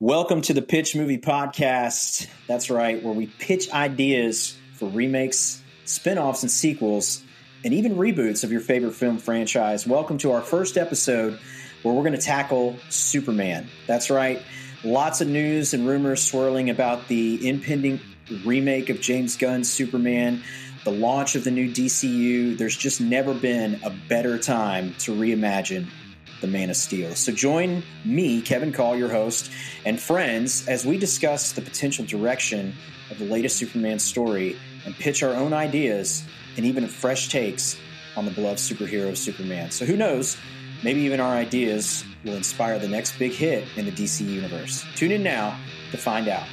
Welcome to the Pitch Movie Podcast. That's right, where we pitch ideas for remakes, spin offs, and sequels, and even reboots of your favorite film franchise. Welcome to our first episode where we're going to tackle Superman. That's right, lots of news and rumors swirling about the impending remake of James Gunn's Superman, the launch of the new DCU. There's just never been a better time to reimagine the Man of Steel. So join me, Kevin Coll, your host, and friends as we discuss the potential direction of the latest Superman story and pitch our own ideas and even fresh takes on the beloved superhero Superman. So who knows? Maybe even our ideas will inspire the next big hit in the DC universe. Tune in now to find out.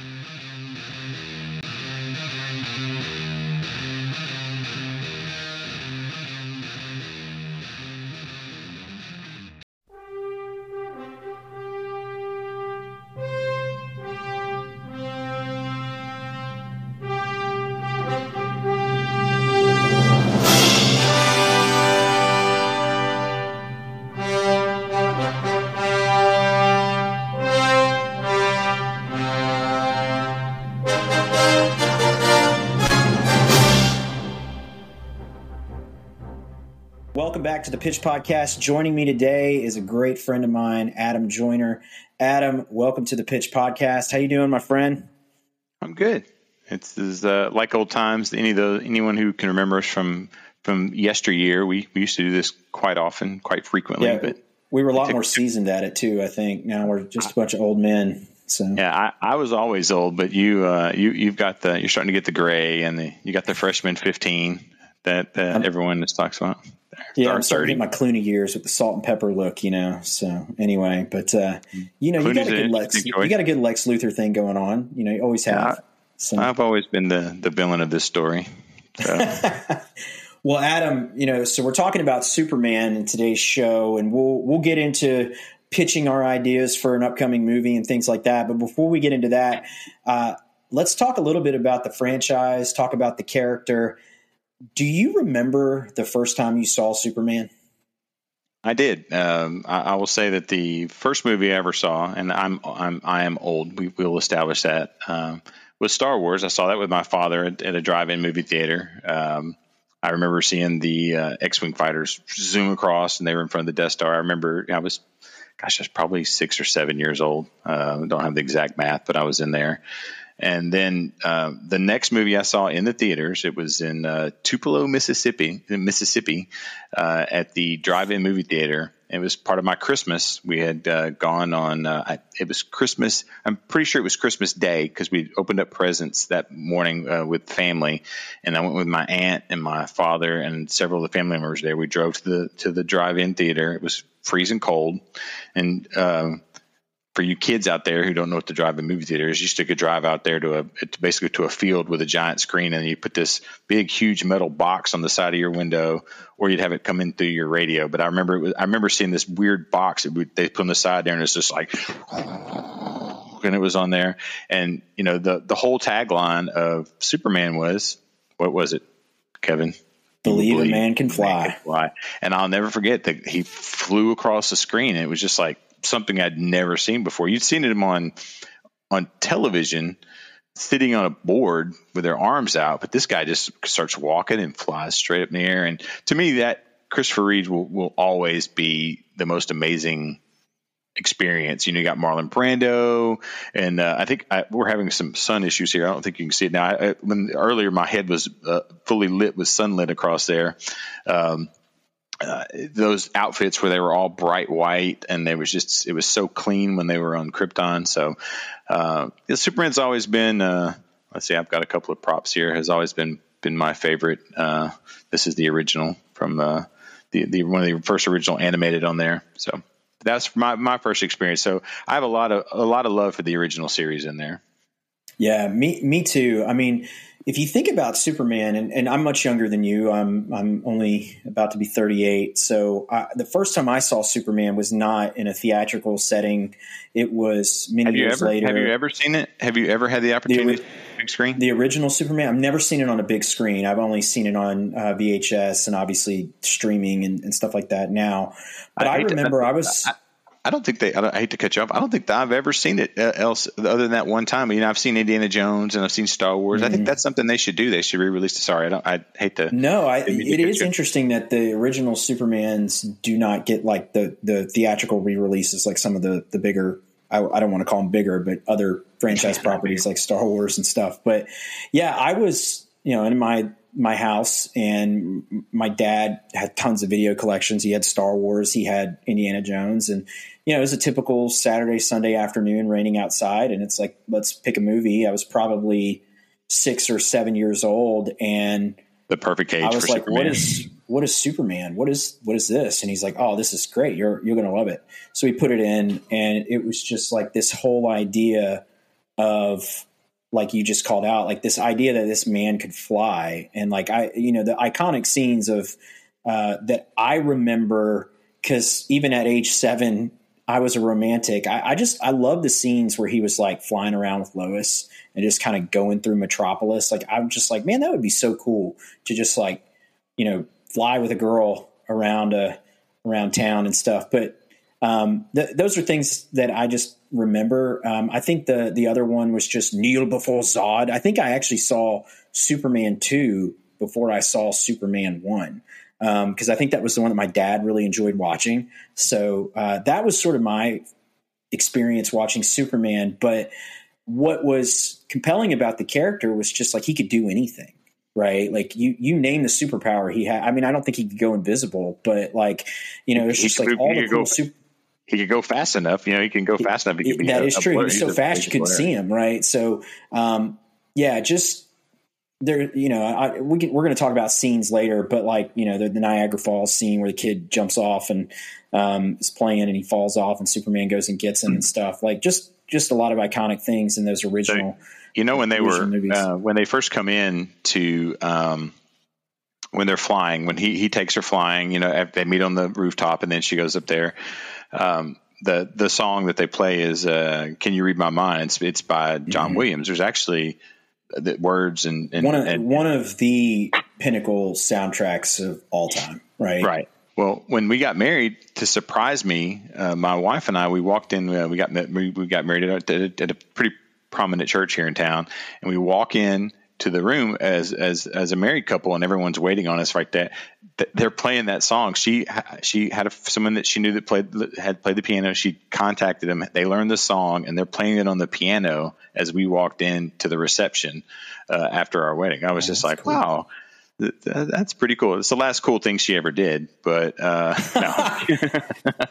To the Pitch Podcast. Joining me today is a great friend of mine, Adam Joiner. Adam, welcome to the Pitch Podcast. How you doing, my friend? I'm good. It's, uh, like old times. Any of the anyone who can remember us from from yesteryear, we, we used to do this quite often, quite frequently. Yeah, but we were a lot more seasoned at it too. I think now we're just a bunch of old men. So yeah, I, I was always old, but you uh, you you've got the you're starting to get the gray and the you got the freshman 15 that uh, everyone just talks about. Yeah, I'm starting to get my Clooney years with the salt and pepper look, you know. So anyway, but uh, you know, Clooney's you got a good Lex, you got a good Lex Luthor thing going on. You know, you always have. So. I've always been the the villain of this story. So. well, Adam, you know, so we're talking about Superman in today's show, and we'll we'll get into pitching our ideas for an upcoming movie and things like that. But before we get into that, uh, let's talk a little bit about the franchise. Talk about the character. Do you remember the first time you saw Superman? I did. Um, I, I, will say that the first movie I ever saw, and I'm I'm I am old. We will establish that. Um, was Star Wars. I saw that with my father at, at a drive-in movie theater. Um, I remember seeing the uh, X-wing fighters zoom across, and they were in front of the Death Star. I remember I was, gosh, I was probably six or seven years old. Uh, don't have the exact math, but I was in there. And then uh, the next movie I saw in the theaters, it was in uh, Tupelo, Mississippi, Mississippi, uh, at the drive-in movie theater. It was part of my Christmas. We had uh, gone on. Uh, it was Christmas. I'm pretty sure it was Christmas Day because we opened up presents that morning uh, with family, and I went with my aunt and my father and several of the family members there. We drove to the to the drive-in theater. It was freezing cold, and for you kids out there who don't know what to drive-in movie theater is, you stick a drive out there to a to basically to a field with a giant screen, and you put this big, huge metal box on the side of your window, or you'd have it come in through your radio. But I remember, was, I remember seeing this weird box that they put on the side there, and it's just like, and it was on there, and you know the the whole tagline of Superman was, what was it, Kevin? Believe, believe a man can fly. Man can fly. And I'll never forget that he flew across the screen. And it was just like something I'd never seen before. You'd seen him on on television sitting on a board with their arms out, but this guy just starts walking and flies straight up in the air. And to me, that Christopher Reeve will, will always be the most amazing experience. You know, you got Marlon Brando, and uh, I think I, we're having some sun issues here. I don't think you can see it now. I, when earlier my head was uh, fully lit with sunlit across there. Um, uh, those outfits where they were all bright white and they was just it was so clean when they were on Krypton. So uh, Superman's always been. Uh, let's see, I've got a couple of props here. Has always been been my favorite. Uh, this is the original from uh, the the one of the first original animated on there. So that's my my first experience. So I have a lot of a lot of love for the original series in there. Yeah, me me too. I mean, if you think about Superman, and, and, I'm much younger than you, I'm I'm only about to be 38. So I, the first time I saw Superman was not in a theatrical setting. It was many have years ever, later. Have you ever seen it? Have you ever had the opportunity? The, big screen. The original Superman. I've never seen it on a big screen. I've only seen it on uh, VHS and obviously streaming and, and, stuff like that now. But I, I remember to, I was. I, I don't think they. I, don't, I, hate to cut you off. I don't think that I've ever seen it uh, else other than that one time. You know, I've seen Indiana Jones and I've seen Star Wars. Mm-hmm. I think mm-hmm. that's something they should do. They should re-release. It. Sorry, I don't. I hate to. No, I, it is interesting that the original Supermans do not get like the the theatrical re-releases like some of the the bigger. I, I don't want to call them bigger, but other franchise properties like Star Wars and stuff. But yeah, I was you know in my my house and my dad had tons of video collections. He had Star Wars, he had Indiana Jones and you know, it was a typical Saturday, Sunday afternoon raining outside and it's like, let's pick a movie. I was probably six or seven years old and the perfect age. I was like, Superman. what is, what is Superman? What is, what is this? And he's like, oh, this is great. You're, you're going to love it. So we put it in and it was just like this whole idea of, like you just called out, like this idea that this man could fly, and like I, you know, the iconic scenes of uh, that I remember because even at age seven, I was a romantic. I, I, just I love the scenes where he was like flying around with Lois and just kind of going through Metropolis. Like I'm just like, man, that would be so cool to just like, you know, fly with a girl around a uh, around town and stuff. But um, th- those are things that I just remember. Um, I think the the other one was just kneel before Zod. I think I actually saw Superman two before I saw Superman one because um, I think that was the one that my dad really enjoyed watching. So uh, that was sort of my experience watching Superman. But what was compelling about the character was just like he could do anything right? Like you, you name the superpower he had. I mean, I don't think he could go invisible, but like, you know, it's just like all the cool super he could go fast enough. You know, he can go fast enough. He could that a, is true. He's so fast you could see him, right? So, um, yeah, just there. You know, I, we can, we're going to talk about scenes later, but like you know, the, the, Niagara Falls scene where the kid jumps off and um, is playing and he falls off, and Superman goes and gets him and stuff. Like just just a lot of iconic things in those original. So, you know, when they were uh, when they first come in to. Um, when they're flying, when he, he takes her flying, you know, they meet on the rooftop and then she goes up there um, the the song that they play is uh, "Can You Read My Mind." It's it's by John mm-hmm. Williams. There's actually the words and, and one of and, one of the pinnacle soundtracks of all time. Right. Right. Well, when we got married, to surprise me, uh, my wife and I, we walked in. Uh, we got we, we got married at a, at a pretty prominent church here in town, and we walk in to the room as as as a married couple, and everyone's waiting on us right there. They're playing that song. She she had a, someone that she knew that played had played the piano. She contacted them. They learned the song, and they're playing it on the piano as we walked in to the reception uh, after our wedding. I was oh, just like, cool. wow. That's pretty cool. It's the last cool thing she ever did, but uh,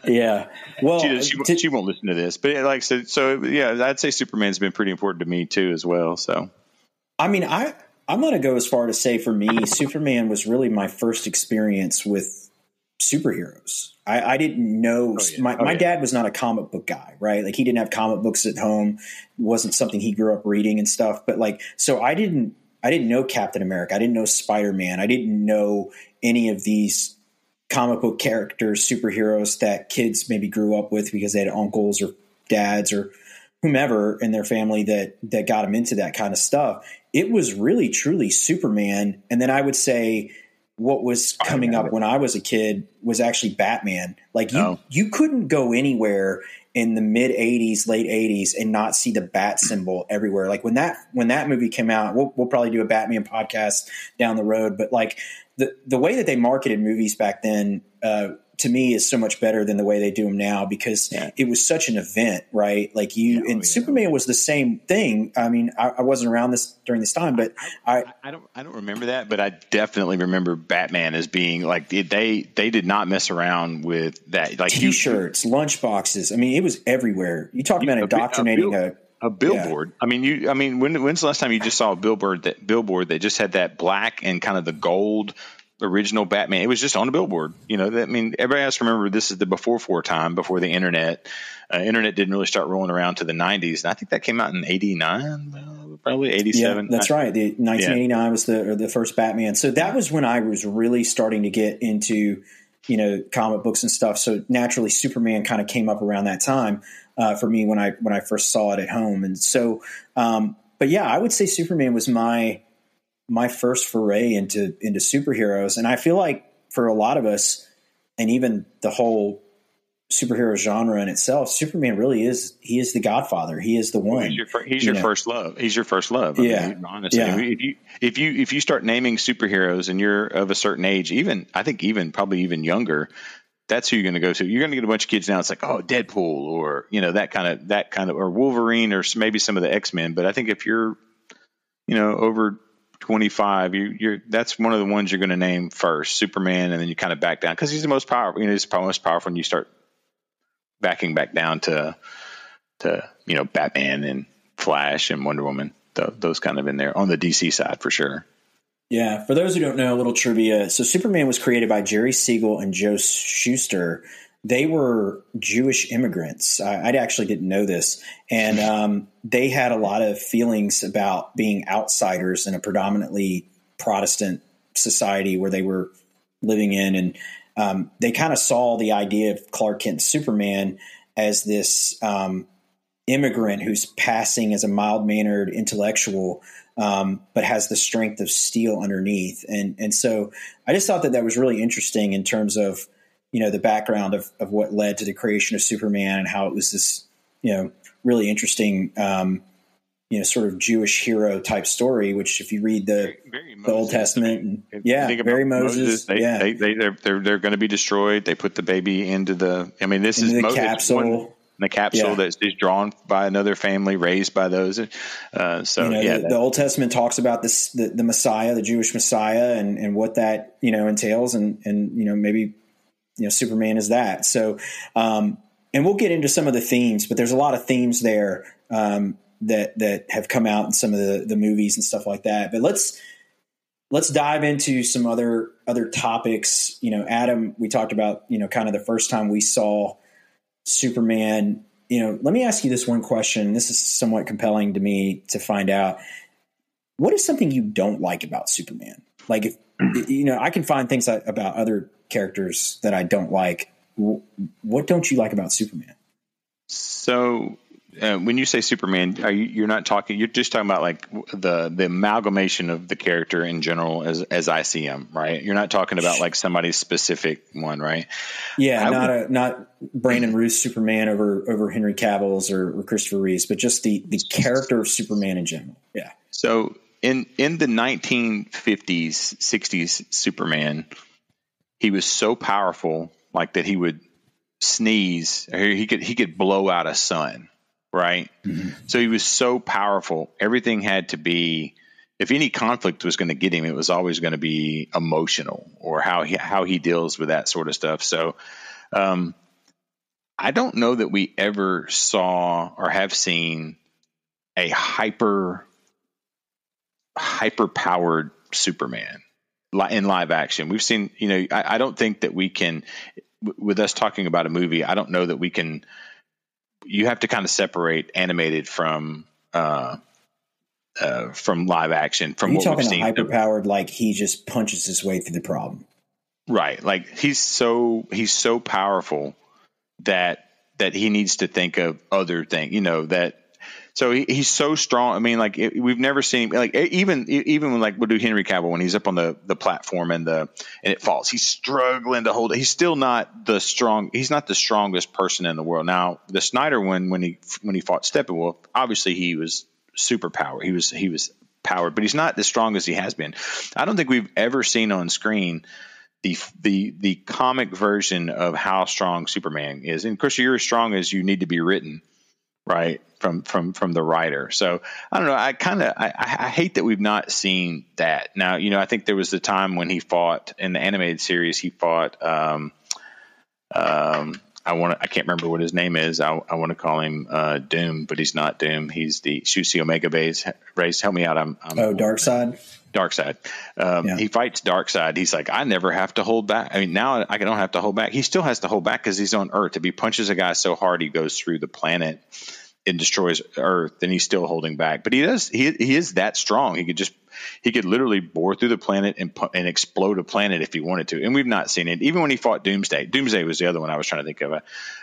yeah. Well, she, she, did, she, won't listen to this, but like so, so yeah, I'd say Superman's been pretty important to me too as well. So I mean, I I'm going to go as far to say for me, Superman was really my first experience with superheroes. I, I didn't know oh, yeah. my, oh, my yeah. dad was not a comic book guy, right? Like he didn't have comic books at home. It wasn't something he grew up reading and stuff. But like, so I didn't I didn't know Captain America. I didn't know Spider Man. I didn't know any of these comic book characters, superheroes that kids maybe grew up with because they had uncles or dads or whomever in their family that that got them into that kind of stuff it was really truly Superman. And then I would say what was coming up it. when I was a kid was actually Batman. Like you, oh. you couldn't go anywhere in the mid '80s, late '80s, and not see the bat symbol everywhere. Like when that when that movie came out, we'll, we'll probably do a Batman podcast down the road. But like the the way that they marketed movies back then. Uh, to me is so much better than the way they do them now because yeah. it was such an event, right? Like you yeah, oh, and yeah. Superman was the same thing. I mean, I, I, wasn't around this during this time, but I, I, I, don't I don't remember that, but I definitely remember Batman as being like they they did not mess around with that. Like t-shirts, you, lunchboxes. I mean, it was everywhere. You talk about indoctrinating a, a, a billboard. I mean, you. I mean, when, when's the last time you just saw a billboard that billboard that just had that black and kind of the gold original Batman. It was just on a billboard. You know, that, I mean, everybody has to remember this is the before four time, before the internet. Uh, internet didn't really start rolling around to the 90s. And I think that came out in 89, probably 87. Yeah, that's right. The 1989 yeah. was the, the first Batman. So that was when I was really starting to get into, you know, comic books and stuff. So naturally Superman kind of came up around that time. Uh, for me when I when I first saw it at home, and so, um, but yeah, I would say Superman was my my first foray into into superheroes, and I feel like for a lot of us, and even the whole superhero genre in itself, Superman really is he is the Godfather. He is the one. He's your, he's you your first love. He's your first love. I yeah, mean, honestly, yeah. if you if you if you start naming superheroes and you're of a certain age, even I think even probably even younger, that's who you're going to go to. You're going to get a bunch of kids now. It's like, oh, Deadpool, or you know that kind of that kind of, or Wolverine, or maybe some of the X Men. But I think if you're, you know, over 25, you, you're that's one of the ones you're going to name first, Superman, and then you kind of back down because he's the most powerful. You know, he's the most powerful, and you start backing back down to to you know Batman and Flash and Wonder Woman. those kind of in there on the DC side for sure. Yeah, for those who don't know, a little trivia. So Superman was created by Jerry Siegel and Joe Shuster. They were Jewish immigrants. I, I actually didn't know this, and um, they had a lot of feelings about being outsiders in a predominantly Protestant society where they were living in, and um, they kind of saw the idea of Clark Kent Superman as this um, immigrant who's passing as a mild mannered intellectual, um, but has the strength of steel underneath. And and so I just thought that that was really interesting in terms of you know the background of, of what led to the creation of Superman and how it was this you know really interesting um, you know sort of Jewish hero type story. Which if you read the, very, very the Old Testament, and, yeah, very Moses, Moses they, yeah, they, they they're they're, they're going to be destroyed. They put the baby into the. I mean, this into is the Moses capsule. One, the capsule yeah. that's drawn by another family, raised by those. Uh, so you know, yeah, the, the, Old Testament talks about this, the, the Messiah, the Jewish Messiah, and, and what that you know entails, and and you know maybe you know Superman is that. So, um, and we'll get into some of the themes, but there's a lot of themes there um, that that have come out in some of the the movies and stuff like that. But let's let's dive into some other other topics. You know, Adam, we talked about you know kind of the first time we saw Superman. You know, let me ask you this one question. This is somewhat compelling to me to find out. What is something you don't like about Superman? Like, if you know, I can find things about other characters that I don't like. What don't you like about Superman? So uh, when you say Superman, are you, you're not talking. You're just talking about like the the amalgamation of the character in general, as as I see him, right? You're not talking about like somebody's specific one, right? Yeah, I not would, a not Brandon Routh's Superman over over Henry Cavill's or, or Christopher Reeves, but just the the character of Superman in general. Yeah. So in in the 1950s, 60s Superman, he was so powerful, like that he would sneeze, or he could he could blow out a sun right? Mm-hmm. So he was so powerful. Everything had to be if any conflict was going to get him, it was always going to be emotional or how he how he deals with that sort of stuff. So um, I don't know that we ever saw or have seen a hyper hyper powered Superman in live action. We've seen, you know, I, I don't think that we can, with us talking about a movie, I don't know that we can you have to kind of separate animated from uh, uh, from live action. From Are you what talking we've seen, hyper powered, like he just punches his way through the problem. Right, like he's so he's so powerful that that he needs to think of other things. You know that so he, he's so strong. I mean, like it, we've never seen like even even when like we'll do Henry Cavill when he's up on the the platform and the and it falls. He's struggling to hold it. He's still not the strong. He's not the strongest person in the world. Now the Snyder one when he when he fought Steppenwolf, obviously he was super power. He was he was powered, but he's not as strong as he has been. I don't think we've ever seen on screen the the the comic version of how strong Superman is. And of course, you're as strong as you need to be written right from from from the writer so i don't know i kind of I, I hate that we've not seen that now you know i think there was the time when he fought in the animated series he fought um um I want to I can't remember what his name is. I, I want to call him uh, Doom, but he's not Doom. He's the the Omega base race. Help me out. I'm, I'm oh Darkseid. Darkseid. Um, yeah. He fights Darkseid. He's like, I never have to hold back. I mean, now I don't have to hold back. He still has to hold back because he's on Earth. If he punches a guy so hard he goes through the planet and destroys Earth, then he's still holding back. But he does. He he is that strong. He could just he could literally bore through the planet and and explode a planet if he wanted to. And we've not seen it. Even when he fought Doomsday. Doomsday was the other one I was trying to think of. Um,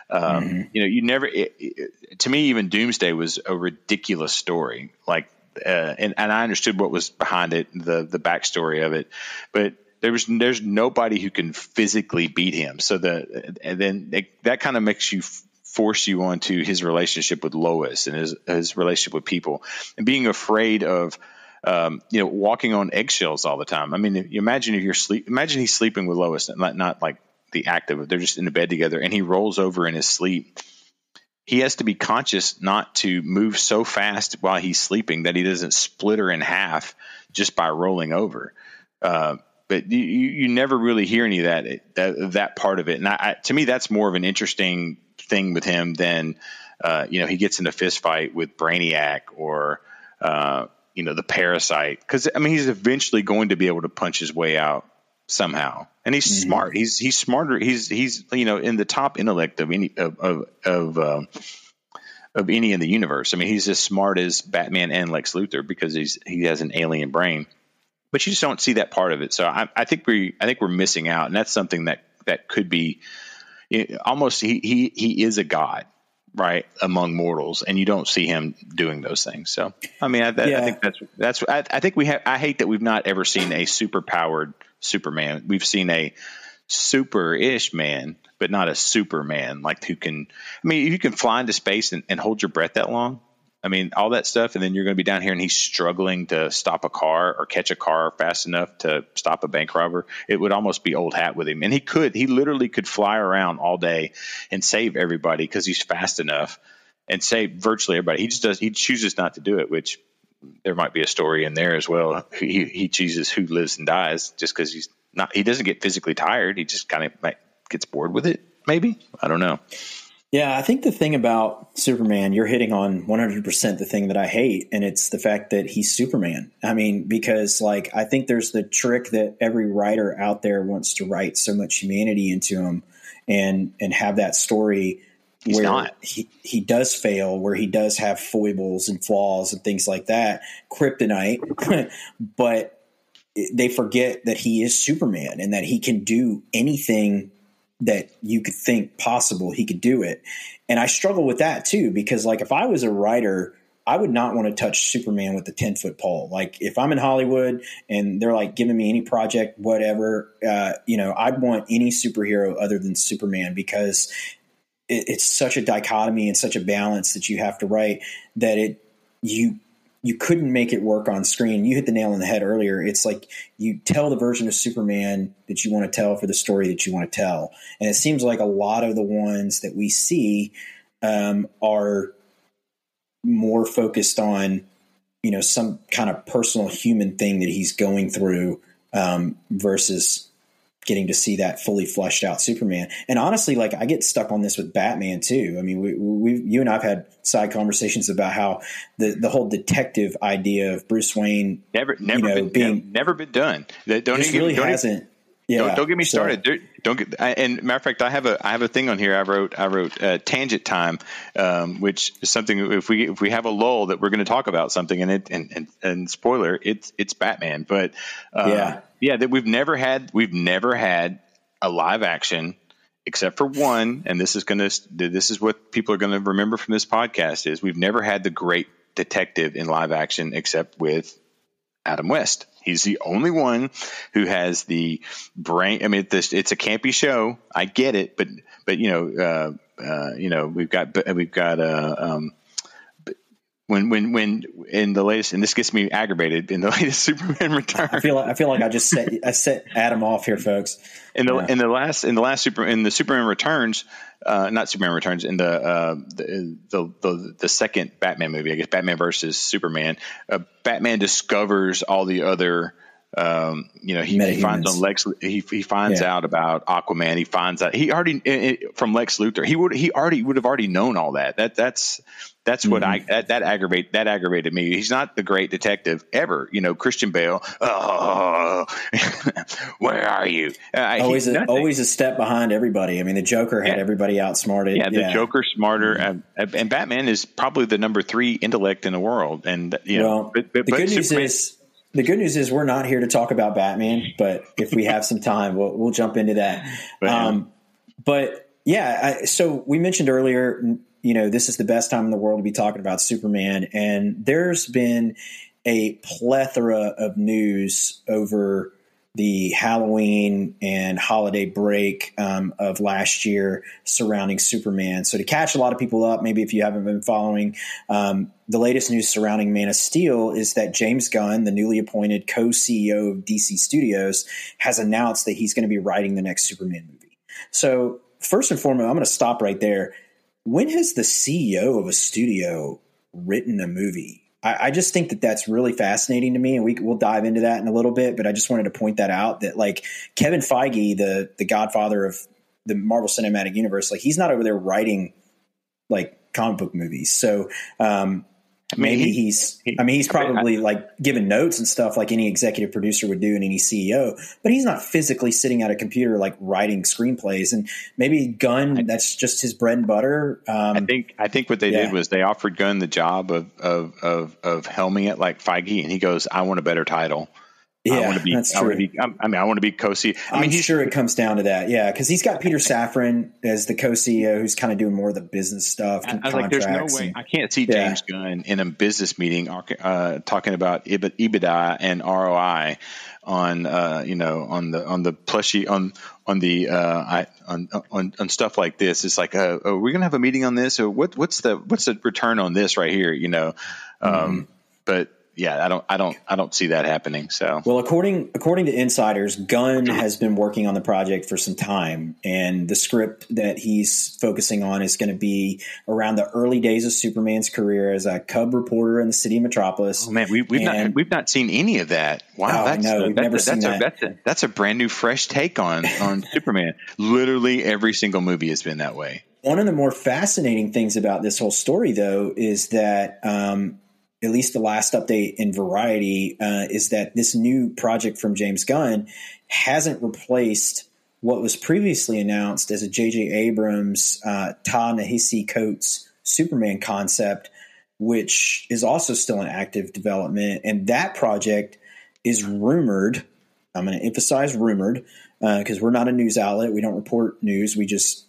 mm-hmm. You know, you never. It, it, to me, even Doomsday was a ridiculous story. Like uh, and, and I understood what was behind it, the the backstory of it. But There's there's nobody who can physically beat him. So the and then it, that kind of makes you force you onto his relationship with Lois and his his relationship with people and being afraid of um, you know walking on eggshells all the time. I mean, imagine if you're sleep. Imagine he's sleeping with Lois, and not not like the act of they're just in the bed together, and he rolls over in his sleep. He has to be conscious not to move so fast while he's sleeping that he doesn't split her in half just by rolling over. Uh, but you, you never really hear any of that that, that part of it. And I, I, to me, that's more of an interesting thing with him than uh, you know he gets in a fist fight with Brainiac or uh, you know the Parasite because I mean he's eventually going to be able to punch his way out somehow, and he's mm-hmm. smart. He's he's smarter. He's he's you know in the top intellect of any of of of, um, of any in the universe. I mean he's as smart as Batman and Lex Luthor because he's he has an alien brain but you just don't see that part of it. So I, I think we I think we're missing out, and that's something that that could be almost he he he is a god right among mortals and you don't see him doing those things so i mean i, yeah. I think that's that's I, I, think we have i hate that we've not ever seen a super powered superman we've seen a super-ish man but not a superman like who can i mean if you can fly into space and, and hold your breath that long I mean, all that stuff, and then you're going to be down here, and he's struggling to stop a car or catch a car fast enough to stop a bank robber. It would almost be old hat with him, and he could, he literally could fly around all day and save everybody because he's fast enough and save virtually everybody. He just does, he chooses not to do it, which there might be a story in there as well. He he chooses who lives and dies just because he's not. He doesn't get physically tired. He just kind of gets bored with it. Maybe I don't know. Yeah, I think the thing about Superman, you're hitting on 100% the thing that I hate, and it's the fact that he's Superman. I mean, because like I think there's the trick that every writer out there wants to write so much humanity into him and and have that story he's where not. he he does fail, where he does have foibles and flaws and things like that, kryptonite, but they forget that he is Superman and that he can do anything that you could think possible he could do it. And I struggle with that too, because like if I was a writer, I would not want to touch Superman with a 10 foot pole. Like if I'm in Hollywood and they're like giving me any project, whatever, uh, you know, I'd want any superhero other than Superman because it, it's such a dichotomy and such a balance that you have to write that it, you you couldn't make it work on screen. You hit the nail on the head earlier. It's like you tell the version of Superman that you want to tell for the story that you want to tell. And it seems like a lot of the ones that we see um, are more focused on, you know, some kind of personal human thing that he's going through um, versus getting to see that fully fleshed out Superman. And honestly, like I get stuck on this with Batman too. I mean, we, we you and I've had side conversations about how the the whole detective idea of Bruce Wayne never never you know, been being never been done. Don't even, really don't hasn't. Even, yeah, don't, don't, get me started. So, don't get. I, and matter of fact, I have a I have a thing on here. I wrote I wrote uh, tangent time, um, which is something. If we if we have a lull that we're going to talk about something, and it and, and, and spoiler, it's it's Batman. But uh, yeah, yeah, that we've never had we've never had a live action except for one, and this is going to this is what people are going to remember from this podcast is we've never had the great detective in live action except with Adam West. He's the only one who has the brain. I mean, this, it's a campy show. I get it, but but you know, uh, uh, you know, we've got we've got uh, um, when when when in the latest, and this gets me aggravated in the latest Superman return. I feel like I feel like I just set I set Adam off here, folks. In the yeah. in the last in the last super in the Superman returns, uh, not Superman returns in the, uh, the, the the the second Batman movie, I guess Batman versus Superman. Uh, Batman discovers all the other um, you know, he, he, finds on Lex. He, he finds yeah. out about Aquaman. He finds out he already it, from Lex Luthor. He would he already would have already known all that. That that's that's mm-hmm. what I that, that aggravate that aggravated me. He's not the great detective ever. You know, Christian Bale. Oh, where are you? Uh, always a, always a step behind everybody. I mean, the Joker had yeah. everybody outsmarted. Yeah, the yeah. Joker smarter, mm-hmm. and Batman is probably the number three intellect in the world. And you know, well, but, but, the good news is the good news is we're not here to talk about Batman, but if we have some time, we'll, we'll jump into that. Um, but yeah, I, so we mentioned earlier, you know, this is the best time in the world to be talking about Superman, and there's been a plethora of news over the Halloween and holiday break um, of last year surrounding Superman. So to catch a lot of people up, maybe if you haven't been following, um, the latest news surrounding Man of Steel is that James Gunn, the newly appointed co-CEO of DC Studios, has announced that he's going to be writing the next Superman movie. So first and foremost, I'm going to stop right there. When has the CEO of a studio written a movie? I, I, just think that that's really fascinating to me, and we we'll dive into that in a little bit. But I just wanted to point that out that like Kevin Feige, the the Godfather of the Marvel Cinematic Universe, like he's not over there writing like comic book movies. So um, I mean, maybe he's. He, I mean, he's probably like giving notes and stuff like any executive producer would do and any CEO, but he's not physically sitting at a computer like writing screenplays. And maybe Gunn, that's just his bread and butter. Um, I think. I think what they yeah. did was they offered Gunn the job of of of of helming it like Feige, and he goes, "I want a better title." Yeah, I want to be. That's true. I, be, I mean, I want to be co-CEO. I mean, I'm sure it comes down to that. Yeah, because he's got Peter Safran as the co-CEO, who's kind of doing more of the business stuff. I, I was like, "There's no way and, I can't see yeah. James Gunn in a business meeting uh, talking about EBITDA and ROI on uh, you know on the on the plushie on on the uh, I, on, on on stuff like this. It's like, uh, oh, we're gonna have a meeting on this, or what? What's the what's the return on this right here? You know, um, mm-hmm. but yeah, I don't, I don't, I don't see that happening. So, well, according according to insiders, Gunn has been working on the project for some time, and the script that he's focusing on is going to be around the early days of Superman's career as a cub reporter in the city of Metropolis. Oh man, we, have not we've not seen any of that. Wow, oh, that's, no, we've that's, never a, seen that's that. A, that's a that's a brand new, fresh take on on Superman. Literally every single movie has been that way. One of the more fascinating things about this whole story, though, is that um, at least the last update in Variety, uh, is that this new project from James Gunn hasn't replaced what was previously announced as a J.J. Abrams, uh, Ta-Nehisi Coates Superman concept, which is also still in active development. And that project is rumored. I'm going to emphasize rumored because uh, we're not a news outlet. We don't report news. We just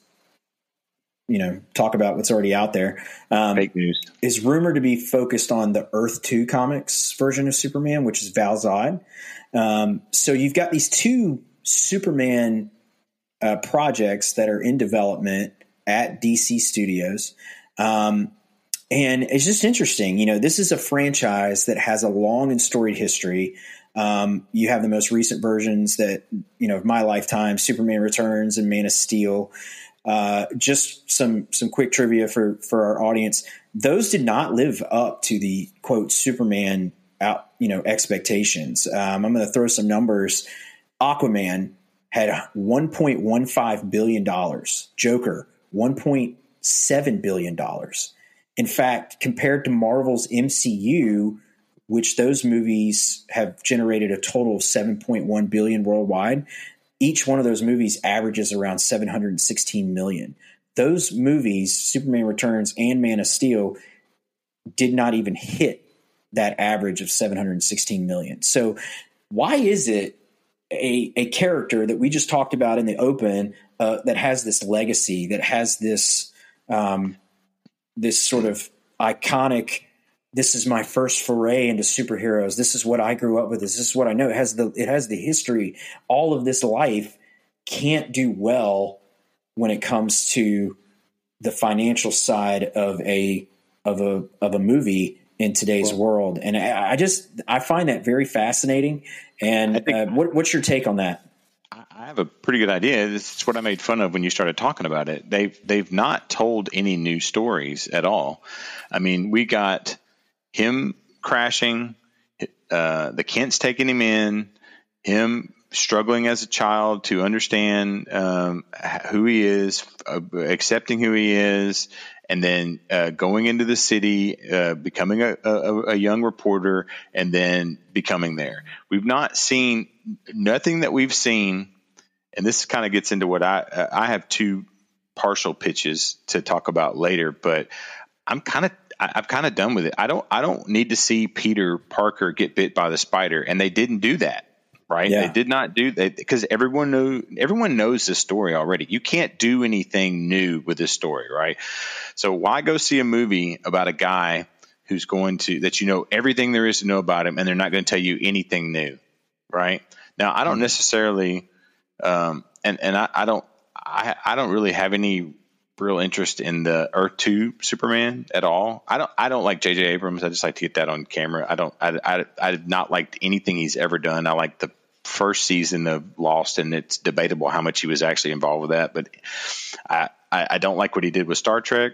you know talk about what's already out there. Um, Fake news is rumored to be focused on the Earth Two comics version of Superman, which is Val Zod. Um, so you've got these two Superman uh, projects that are in development at DC Studios. Um, and it's just interesting. You know, this is a franchise that has a long and storied history. Um, you have the most recent versions that, you know, of my lifetime Superman Returns and Man of Steel. Uh, just some some quick trivia for for our audience. Those did not live up to the quote Superman out you know expectations. Um, I'm going to throw some numbers. Aquaman had 1.15 billion dollars. Joker 1.7 billion dollars. In fact, compared to Marvel's MCU, which those movies have generated a total of 7.1 billion worldwide, each one of those movies averages around 716 million. Those movies, Superman Returns and Man of Steel, did not even hit that average of 716 million. So, why is it a, a character that we just talked about in the open uh, that has this legacy, that has this um, this sort of iconic this is my first foray into superheroes. This is what I grew up with. This is what I know. It has the it has the history. All of this life can't do well when it comes to the financial side of a of a of a movie in today's well, world. And I, I, just I find that very fascinating. And think, uh, what, what's your take on that? I have a pretty good idea. This is what I made fun of when you started talking about it. They've they've not told any new stories at all. I mean, we got him crashing, uh, the Kents taking him in, him struggling as a child to understand um, who he is, uh, accepting who he is, and then uh, going into the city, uh, becoming a, a, a, young reporter, and then becoming there. We've not seen nothing that we've seen, and this kind of gets into what I uh, I have two partial pitches to talk about later, but I'm kind of I, am kind of done with it. I don't I don't need to see Peter Parker get bit by the spider, and they didn't do that. Right? Yeah. They did not do that because everyone know everyone knows this story already. You can't do anything new with this story, right? So why go see a movie about a guy who's going to that you know everything there is to know about him, and they're not going to tell you anything new, right? Now, I don't mm-hmm. necessarily, um, and and I, I don't, I, I don't really have any real interest in the Earth Two Superman at all. I don't, I don't like J.J. Abrams. I just like to get that on camera. I don't, I, I, I've not liked anything he's ever done. I like the first season of Lost, and it's debatable how much he was actually involved with that. But I, I, I don't like what he did with Star Trek.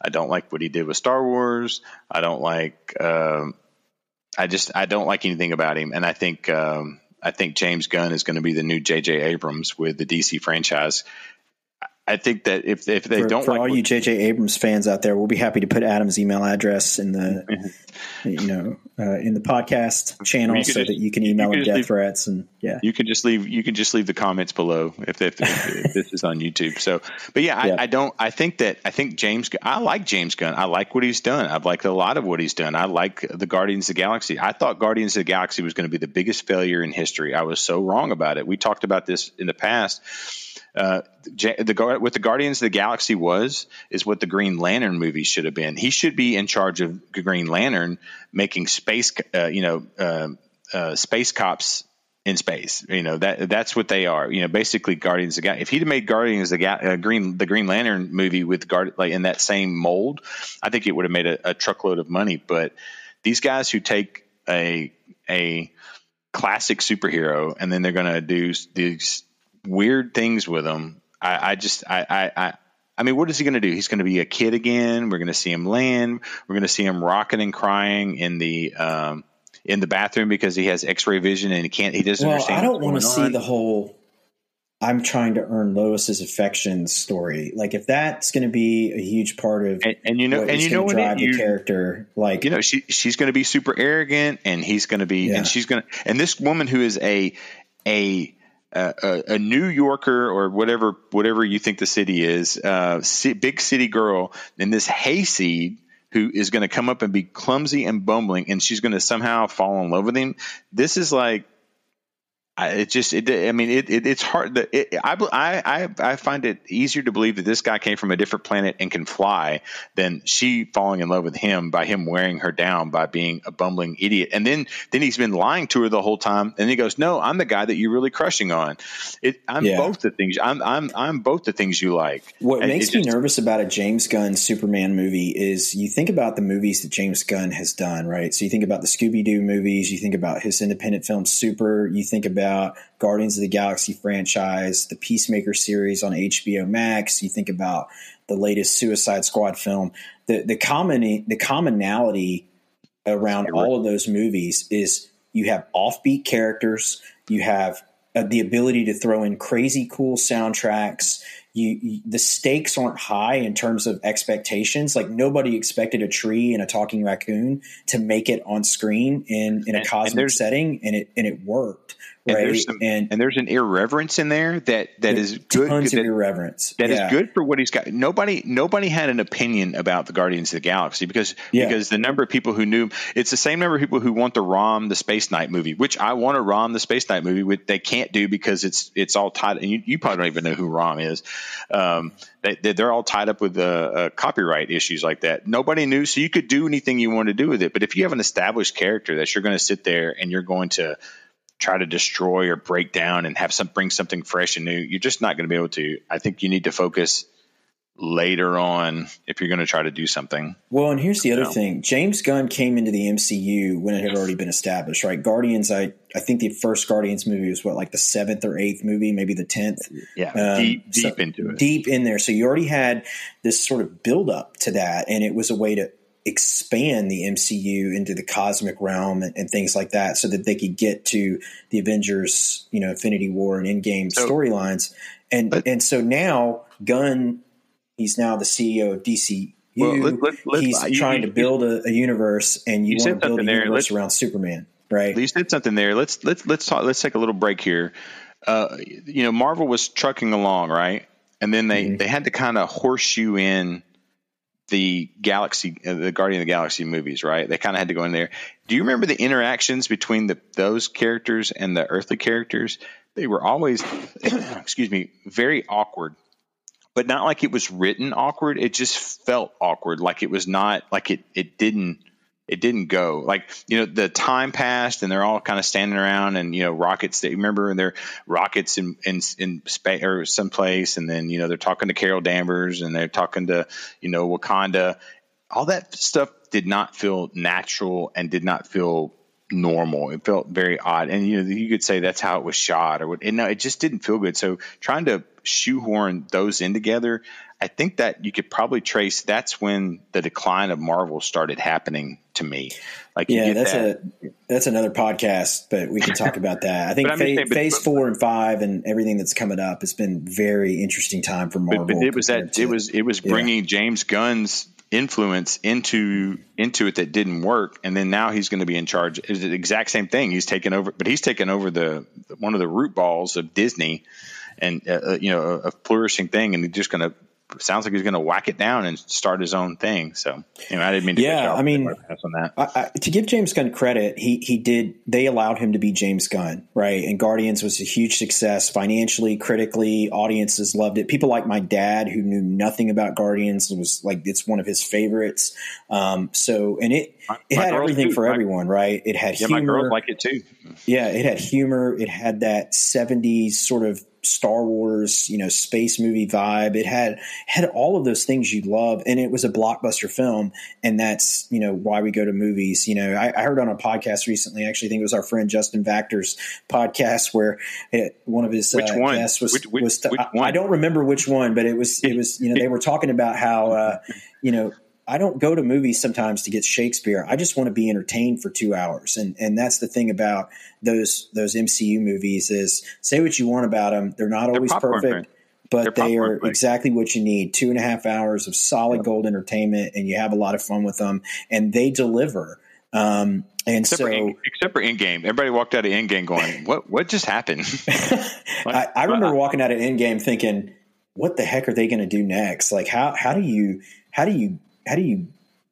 I don't like what he did with Star Wars. I don't like. Um, I just I don't like anything about him, and I think um, I think James Gunn is going to be the new J.J. Abrams with the DC franchise. I think that if if they for, don't for like all you J.J. Abrams fans out there, we'll be happy to put Adam's email address in the mm-hmm. you know uh, in the podcast channel so just, that you can email you him death leave, threats and yeah you can just leave you can just leave the comments below if, if, if this is on YouTube. So, but yeah, I, yeah. I, don't. I think that I think James. I like James Gunn. I like what he's done. I've liked a lot of what he's done. I like the Guardians of the Galaxy. I thought Guardians of the Galaxy was going to be the biggest failure in history. I was so wrong about it. We talked about this in the past uh, the what the Guardians of the Galaxy was is what the Green Lantern movie should have been. He should be in charge of Green Lantern, making space, uh, you know, uh, uh, space cops in space. You know that that's what they are. You know, basically Guardians of the Galaxy. If he'd made Guardians of the Ga- uh, Green the Green Lantern movie with guard like in that same mold, I think it would have made a, a truckload of money. But these guys who take a a classic superhero and then they're going to do these weird things with him. I, I just I, I, I I mean, what is he going to do? He's going to be a kid again. We're going to see him land. We're going to see him rocking and crying in the um, in the bathroom because he has X-ray vision and he can't. He doesn't well, understand. I don't want to see the whole. I'm trying to earn Lois's affection story. Like, if that's going to be a huge part of and, and you know, and you know, drive you, the character, like you know, she she's going to be super arrogant, and he's going to be, yeah. and she's going to, and this woman who is a a a, a, New Yorker or whatever whatever you think the city is, uh, big city girl, and this hayseed who is going to come up and be clumsy and bumbling, and she's going to somehow fall in love with him. This is like I, it just, it, I mean, it, it it's hard. That it, I, I, I find it easier to believe that this guy came from a different planet and can fly than she falling in love with him by him wearing her down by being a bumbling idiot. And then, then he's been lying to her the whole time. And he goes, "No, I'm the guy that you're really crushing on. It, I'm yeah. both the things. I'm, I'm, I'm both the things you like." What and makes me just, nervous about a James Gunn Superman movie is you think about the movies that James Gunn has done, right? So you think about the Scooby Doo movies, you think about his independent film Super, you think about about Guardians of the Galaxy franchise, the Peacemaker series on HBO Max. You think about the latest Suicide Squad film. The the common the commonality around all of those movies is you have offbeat characters, you have uh, the ability to throw in crazy cool soundtracks. You, you, the stakes aren't high in terms of expectations. Like nobody expected a tree and a talking raccoon to make it on screen in in a and, cosmic and setting, and it and it worked. Right? And there's, some, and, and, there's an irreverence in there that that is good. Tons that, of irreverence. That yeah. is good for what he's got. Nobody nobody had an opinion about the Guardians of the Galaxy because yeah. because the number of people who knew it's the same number of people who want the Rom the Space Knight movie, which I want to Rom the Space Knight movie, which they can't do because it's it's all tied. And you, you probably don't even know who Rom is. Um, they, they're all tied up with uh, uh, copyright issues like that. Nobody knew, so you could do anything you want to do with it. But if you have an established character that you're going to sit there and you're going to try to destroy or break down and have some bring something fresh and new, you're just not going to be able to. I think you need to focus later on if you're going to try to do something. Well, and here's the other know. thing. James Gunn came into the MCU when it had already been established, right? Guardians, I I think the first Guardians movie was what like the 7th or 8th movie, maybe the 10th. Yeah, um, deep deep so into it. Deep in there. So you already had this sort of build up to that and it was a way to expand the MCU into the cosmic realm and, and, things like that, so that they could get to the Avengers, you know, Infinity War and Endgame so, storylines. And but, and so now Gunn, he's now the CEO of DC. Well, let, let, let, he's trying you, to build a, a, universe, and you, you want to build a there. universe let's, around Superman, right? You said something there. Let's let's let's talk. Let's take a little break here. Uh, you know, Marvel was trucking along, right? And then they mm-hmm. they had to kind of horseshoe in the Galaxy, uh, the Guardian of the Galaxy movies, right? They kind of had to go in there. Do you remember the interactions between the, those characters and the earthly characters? They were always, excuse me, very awkward, but not like it was written awkward. It just felt awkward, like it was not like it. It didn't it didn't go. Like you know the time passed and they're all kind of standing around and you know rockets they remember they're rockets in in in space or someplace and then you know they're talking to Carol Danvers and they're talking to you know Wakanda. All that stuff did not feel natural and did not feel normal it felt very odd and you know you could say that's how it was shot or what and no it just didn't feel good so trying to shoehorn those in together I think that you could probably trace that's when the decline of Marvel started happening to me. Like, yeah, that's that. a that's another podcast, but we can talk about that. I think phase, saying, but, phase, four and five and everything that's coming up has been very interesting time for Marvel. But, but it was that it was it was bringing yeah. James Gunn's influence into into it that didn't work, and then now he's going to be in charge. It's the exact same thing. He's taken over, but he's taken over the one of the root balls of Disney and uh, uh you know a, a, flourishing thing, and he's just going to sounds like he's going to whack it down and start his own thing. So, you know, I didn't mean to yeah, I mean, on that. I, I, to give James Gunn credit, he he did. They allowed him to be James Gunn, right? And Guardians was a huge success financially, critically. Audiences loved it. People like my dad, who knew nothing about Guardians, was like it's one of his favorites. Um, so, and it my, it had everything too. for my, everyone, right? It had yeah, humor. my girls like it too. Yeah, it had humor. It had that '70s sort of Star Wars, you know, space movie vibe. It had had all of those things you love, and it was a blockbuster film. And that's you know why we go to movies. You know, I, I heard on a podcast recently. I actually think it was our friend Justin Vactor's podcast where it, one of his which uh, one? guests was which, which, was which I, I, don't remember which one, but it was it was you know they were talking about how uh, you know I don't go to movies sometimes to get Shakespeare. I just want to be entertained for two hours, and and that's the thing about those those MCU movies is say what you want about them, they're not always perfect, but they're they are exactly what you need. Two and a half hours of solid gold entertainment, and you have a lot of fun with them, and they deliver. Um, and except so, for in, except for Endgame, everybody walked out of Endgame going, "What? What just happened?" I, I remember walking out of Endgame thinking, "What the heck are they going to do next? Like, how how do you how do you how do you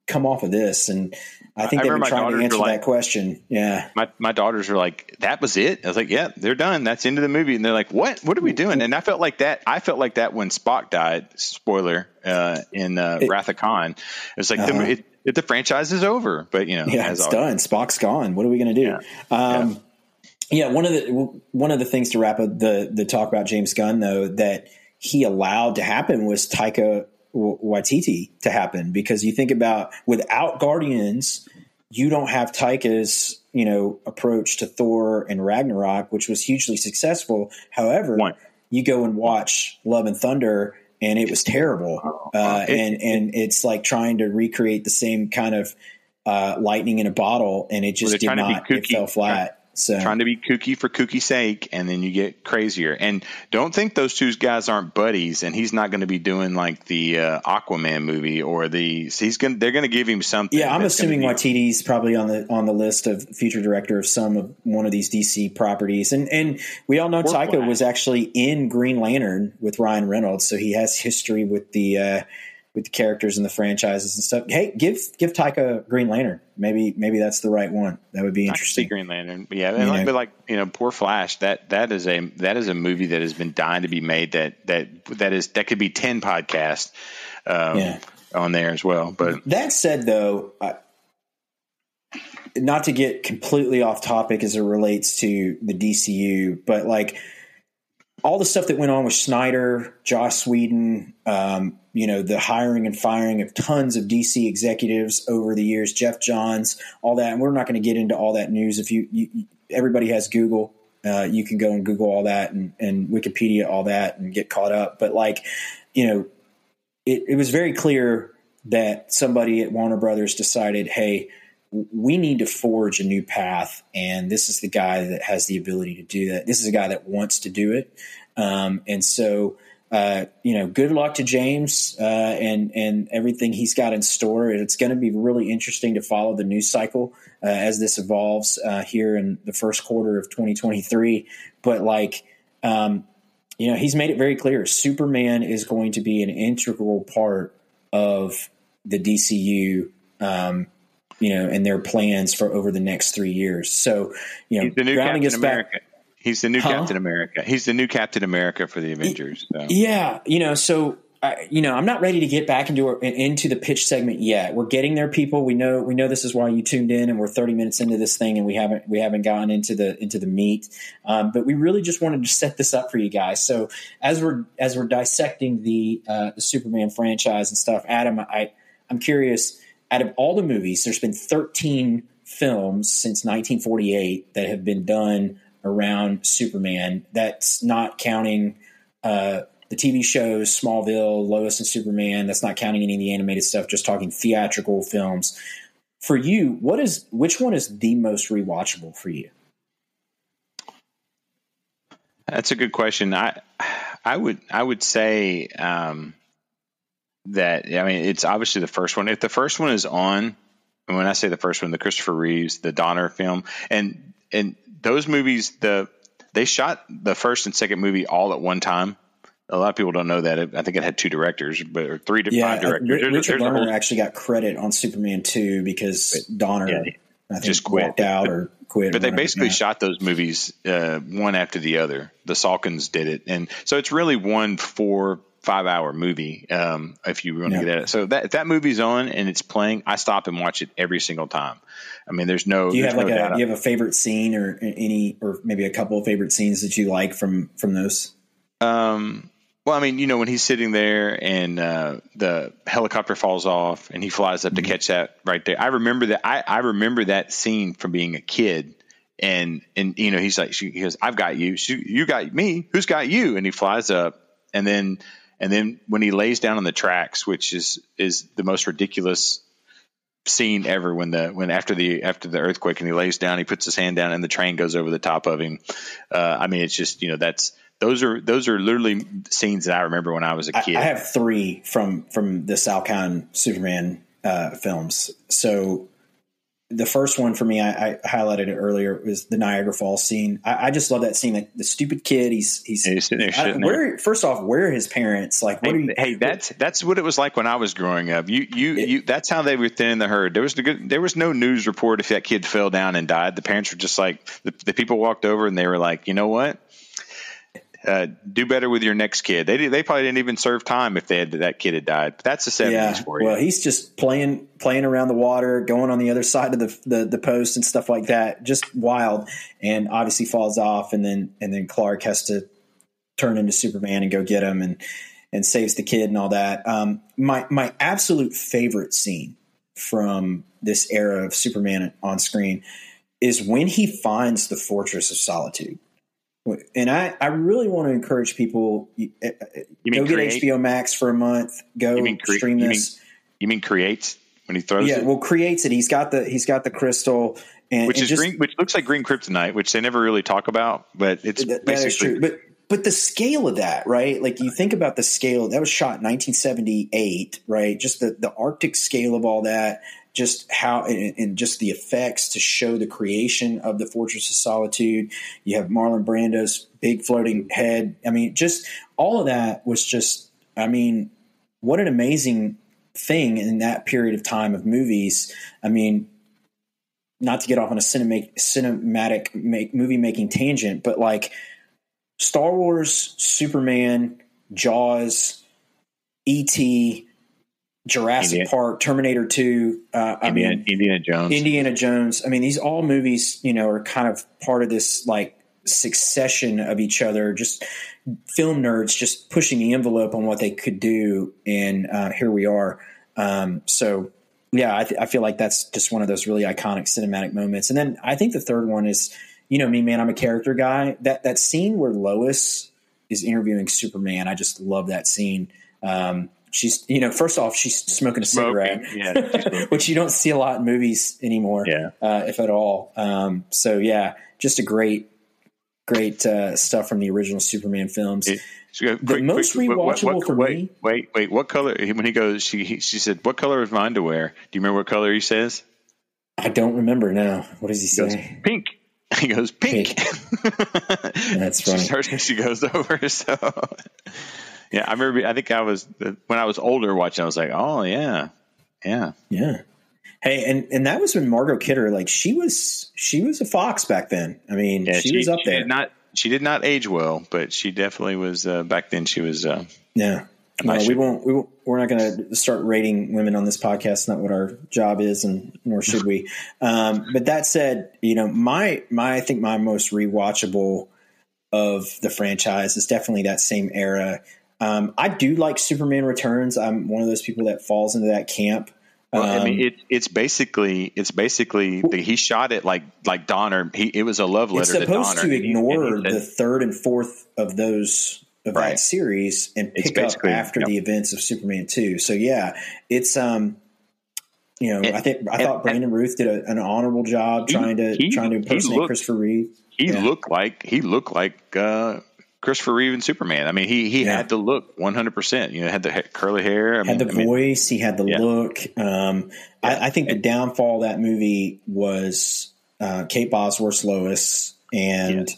come off of this? And I think I they've been trying to answer like, that question. Yeah. My, my daughters are like, that was it. I was like, yeah, they're done. That's into the movie. And they're like, what, what are we doing? And I felt like that. I felt like that when Spock died, spoiler, uh, in, uh, it, Wrath of Khan, it was like, uh-huh. the, it, it, the franchise is over, but you know, yeah, it's done. Spock's gone. What are we going to do? Yeah. Um, yeah. Yeah, one of the one of the things to wrap up the the talk about James Gunn though that he allowed to happen was Taika Waititi to happen because you think about without Guardians, you don't have Taika's you know approach to Thor and Ragnarok, which was hugely successful. However, One. you go and watch Love and Thunder, and it was terrible, oh, uh, and and it's like trying to recreate the same kind of uh, lightning in a bottle, and it just did not. It fell flat. So trying to be kooky for kooky's sake, and then you get crazier. And don't think those two guys aren't buddies. And he's not going to be doing like the uh, Aquaman movie or the. He's going. They're going to give him something. Yeah, I'm assuming be, Waititi's probably on the on the list of future director of some of one of these DC properties. And and we all know Taika was actually in Green Lantern with Ryan Reynolds, so he has history with the. Uh, with the characters and the franchises and stuff. Hey, give give Taika Green Lantern. Maybe maybe that's the right one. That would be interesting. Green Lantern, yeah, like, but like you know, poor Flash. That that is a that is a movie that has been dying to be made. That that that is that could be ten podcasts um, yeah. on there as well. But that said, though. I, not to get completely off topic as it relates to the DCU, but like all the stuff that went on with Snyder, Joss Whedon, um, you know, the hiring and firing of tons of DC executives over the years, Geoff Johns, all that. And we're not going to get into all that news. If you, you everybody has Google, uh, you can go and Google all that and, and Wikipedia all that and get caught up. But like, you know, it, it was very clear that somebody at Warner Brothers decided, hey, we need to forge a new path. And this is the guy that has the ability to do that. This is a guy that wants to do it. Um, and so, uh, you know, good luck to James uh, and and everything he's got in store. It's going to be really interesting to follow the news cycle uh, as this evolves uh, here in the first quarter of 2023. But like, um, you know, he's made it very clear: Superman is going to be an integral part of the DCU. Um, you know, and their plans for over the next three years. So, you know, new Captain America. Back, He's the new huh? Captain America. He's the new Captain America for the Avengers. So. Yeah, you know, so I, you know, I'm not ready to get back into into the pitch segment yet. We're getting there, people. We know we know this is why you tuned in, and we're 30 minutes into this thing, and we haven't we haven't gotten into the into the meat. Um, but we really just wanted to set this up for you guys. So as we're as we're dissecting the uh, the Superman franchise and stuff, Adam, I I'm curious. Out of all the movies, there's been 13 films since 1948 that have been done around Superman. That's not counting. Uh, the TV shows, Smallville, Lois and Superman. That's not counting any of the animated stuff. Just talking theatrical films. For you, what is which one is the most rewatchable for you? That's a good question. I I would I would say um, that I mean it's obviously the first one. If the first one is on, and when I say the first one, the Christopher Reeves, the Donner film, and and those movies, the they shot the first and second movie all at one time a lot of people don't know that. I think it had two directors, but or three yeah, five directors. Richard there's, there's whole, actually got credit on Superman two because Donner yeah, I think, just quit. walked out or quit. But they basically shot those movies uh, one after the other. The Salkinds did it, and so it's really one four five hour movie um, if you want to yeah. get at it. So that if that movie's on and it's playing, I stop and watch it every single time. I mean, there's no. Do you have no like a do you have a favorite scene or any or maybe a couple of favorite scenes that you like from from those? Um, well, I mean, you know, when he's sitting there and uh, the helicopter falls off and he flies up mm-hmm. to catch that right there. I remember that. I, I remember that scene from being a kid. And and you know he's like she, he goes I've got you she, you got me who's got you and he flies up and then and then when he lays down on the tracks which is is the most ridiculous scene ever when the when after the after the earthquake and he lays down he puts his hand down and the train goes over the top of him uh, I mean it's just you know that's those are those are literally scenes that I remember when I was a kid. I, I have three from from the Salkind Superman uh, films. So the first one for me, I, I, highlighted it earlier, was the Niagara Falls scene. I, I just love that scene. Like the stupid kid, he's he's, he's sitting there. I, where, first off, where are his parents? Like, hey, you, hey, that's that's what it was like when I was growing up. You you it, you. That's how they were thinning the herd. There was the there was no news report if that kid fell down and died. The parents were just like the, the people walked over and they were like, you know what? Uh, do better with your next kid. They they probably didn't even serve time if they had that kid had died. But that's the seventies yeah, for you. Well, he's just playing playing around the water, going on the other side of the, the the post and stuff like that. Just wild, and obviously falls off, and then and then Clark has to turn into Superman and go get him and and saves the kid and all that. Um, my my absolute favorite scene from this era of Superman on screen is when he finds the Fortress of Solitude and I, I really want to encourage people. You uh, uh, go get HBO Max for a month. Go cre- stream this. You mean, you mean creates when he throws? Yeah, it? well, creates it. He's got the he's got the crystal, and which and is just, green, which looks like green kryptonite, which they never really talk about, but it's that, that is true. But but the scale of that, right? Like you think about the scale that was shot in 1978, right? Just the the Arctic scale of all that, just how and, just the effects to show the creation of the Fortress of Solitude. You have Marlon Brando's big floating head. I mean, just all of that was just. I mean, what an amazing thing in that period of time of movies. I mean, not to get off on a cinematic, cinematic make, movie making tangent, but like Star Wars, Superman, Jaws, E.T., Jurassic Indiana. Park, Terminator Two, uh, I Indiana, mean Indiana Jones, Indiana Jones. I mean, these all movies, you know, are kind of part of this like succession of each other. Just film nerds just pushing the envelope on what they could do, and uh, here we are. Um, so, yeah, I, th- I feel like that's just one of those really iconic cinematic moments. And then I think the third one is, you know, me, man, I'm a character guy. That that scene where Lois is interviewing Superman, I just love that scene. Um, she's you know first off she's smoking a cigarette yeah, which you don't see a lot in movies anymore yeah. uh, if at all. Um, so yeah just a great great uh, stuff from the original superman films. It, the quick, most quick, rewatchable what, what, for wait, me wait wait what color when he goes she he, she said what color is my underwear do you remember what color he says? I don't remember now. What does he, he say? Goes, pink. He goes pink, pink. that's funny. she, starts, she goes over so yeah, I remember. I think I was when I was older watching. I was like, oh yeah, yeah, yeah. Hey, and and that was when Margot Kidder, like she was, she was a fox back then. I mean, yeah, she, she, was up she there. not she did not age well, but she definitely was uh, back then. She was. Uh, yeah. no, we won't. We won't, we're not going to start rating women on this podcast. Not what our job is, and nor should we. Um, but that said, you know, my my I think my most rewatchable of the franchise is definitely that same era. Um, I do like Superman Returns. I'm one of those people that falls into that camp. Well, I mean, um, it, it's basically it's basically the, he shot it like like Donner. He, it was a love letter. It's supposed to, to ignore the third and fourth of those of right. that series and pick up after yep. the events of Superman two. So yeah, it's um, you know, and, I think I and, thought Brandon Routh did a, an honorable job he, trying to he, trying to impersonate looked, Christopher Reeve. He yeah. looked like he looked like uh, Christopher Reeve and Superman. I mean, he he yeah. had the look 100. percent You know, had the curly hair, I had mean, the I voice, mean, he had the yeah. look. Um, I, I, think the downfall of that movie was uh, Kate Bosworth's Lois, and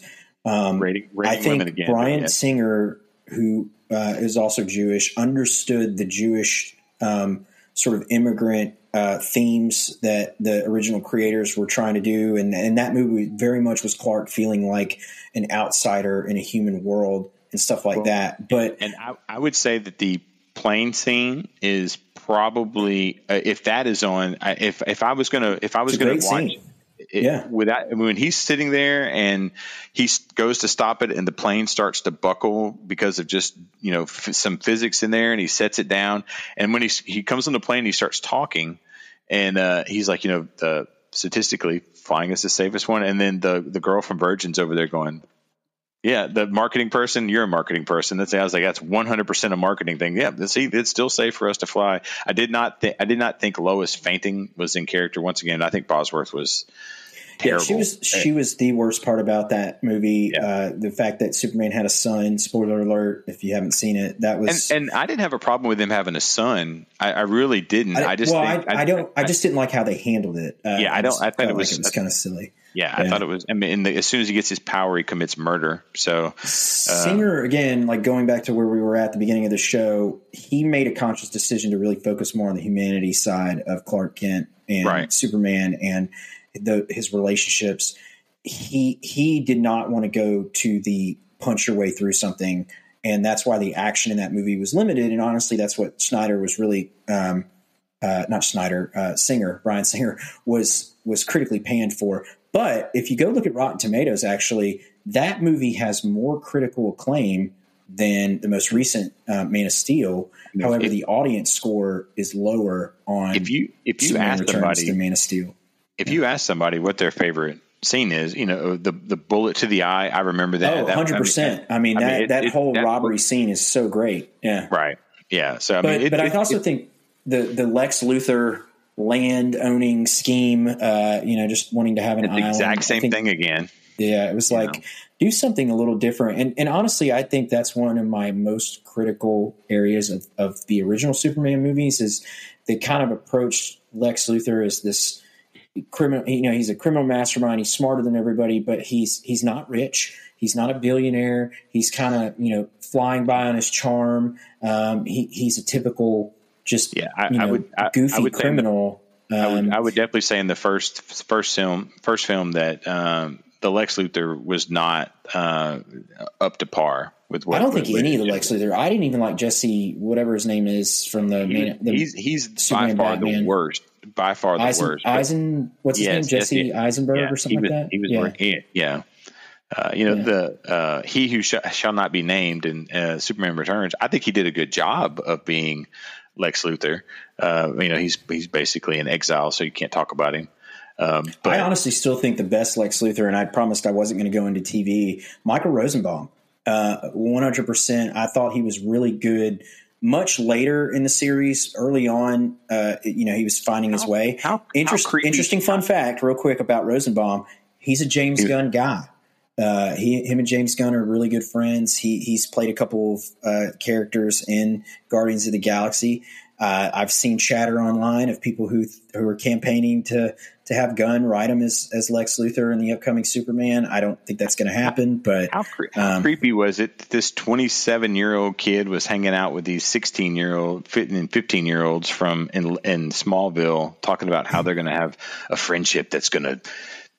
um, rating, rating I think again, Bryan Singer, who uh, is also Jewish, understood the Jewish um, sort of immigrant uh, themes that the original creators were trying to do, and and that movie very much was Clark feeling like an outsider in a human world and stuff like well, that. But and I, I, would say that the plane scene is probably uh, if that is on if if I was gonna if I was gonna watch. Scene. It, yeah. Without when he's sitting there and he goes to stop it and the plane starts to buckle because of just you know f- some physics in there and he sets it down and when he he comes on the plane he starts talking and uh, he's like, you know, statistically flying is the safest one. And then the the girl from Virgin's over there going, yeah, the marketing person, you're a marketing person. That's I was like, that's 100 percent a marketing thing. Yeah, see, it's still safe for us to fly. I did not think I did not think Lois fainting was in character once again. I think Bosworth was terrible. Yeah, she was she was the worst part about that movie. Yeah. Uh, the fact that Superman had a son. Spoiler alert! If you haven't seen it, that was and, and I didn't have a problem with him having a son. I, I really didn't. I, I just well, think, I, I, don't. I, just didn't like how they handled it. Uh, yeah, I don't. I thought it was, like it was kind of silly. Yeah, I thought it was. I mean, the, as soon as he gets his power, he commits murder. So, uh, Singer again, like going back to where we were at the beginning of the show, he made a conscious decision to really focus more on the humanity side of Clark Kent and right. Superman and the, his relationships he he did not want to go to the punch your way through something, and that's why the action in that movie was limited. And honestly, that's what Snyder was really um, uh, not Snyder uh, Singer Bryan Singer was was critically panned for. But if you go look at Rotten Tomatoes, actually, that movie has more critical acclaim than the most recent uh, Man of Steel. However, if, the audience score is lower on if you if you Superman ask somebody Man of Steel. If you ask somebody what their favorite scene is. You know, the the bullet to the eye. I remember that. Oh, 100 percent. I mean, that I mean, it, that it, whole that robbery scene is so great. Yeah. Right. Yeah. So, I but, mean, but I also think the the Lex Luthor land owning scheme. Uh, you know, just wanting to have an it's island. Exact same think, thing again. Yeah, it was like know. do something a little different. And and honestly, I think that's one of my most critical areas of, of the original Superman movies is they kind of approached Lex Luthor as this criminal. You know, he's a criminal mastermind. He's smarter than everybody, but he's he's not rich. He's not a billionaire. He's kind of you know flying by on his charm. Um, he, he's a typical just yeah. I, you know, I would I, goofy I would criminal. The, I, would, um, I would definitely say in the first first film first film that um, the Lex Luthor was not uh, up to par with what I don't think any of the Lex Luthor. I didn't even like Jesse, whatever his name is from the. He, man, the he's he's Superman by far Batman. the worst by far the Eisen, worst. Eisen, what's his yes, name? Jesse yes, Eisenberg yeah, or something was, like that. He was, yeah. He, yeah. Uh, you know yeah. the uh, he who sh- shall not be named in uh, Superman Returns. I think he did a good job of being Lex Luthor. Uh, you know he's he's basically in exile, so you can't talk about him. Um, but I honestly still think the best Lex Luthor, and I promised I wasn't going to go into TV. Michael Rosenbaum, uh, one hundred percent. I thought he was really good much later in the series, early on, uh, you know, he was finding his way. How, Interest, how interesting fun fact, real quick about Rosenbaum. He's a James Gunn guy. Uh, he, him and James Gunn are really good friends. He, he's played a couple of uh, characters in Guardians of the Galaxy. Uh, I've seen chatter online of people who who are campaigning to to have Gunn write him as, as Lex Luthor in the upcoming Superman. I don't think that's going to happen. But how, cre- how um, creepy was it? That this 27 year old kid was hanging out with these 16 year old and 15 year olds from in, in Smallville, talking about how they're going to have a friendship that's going to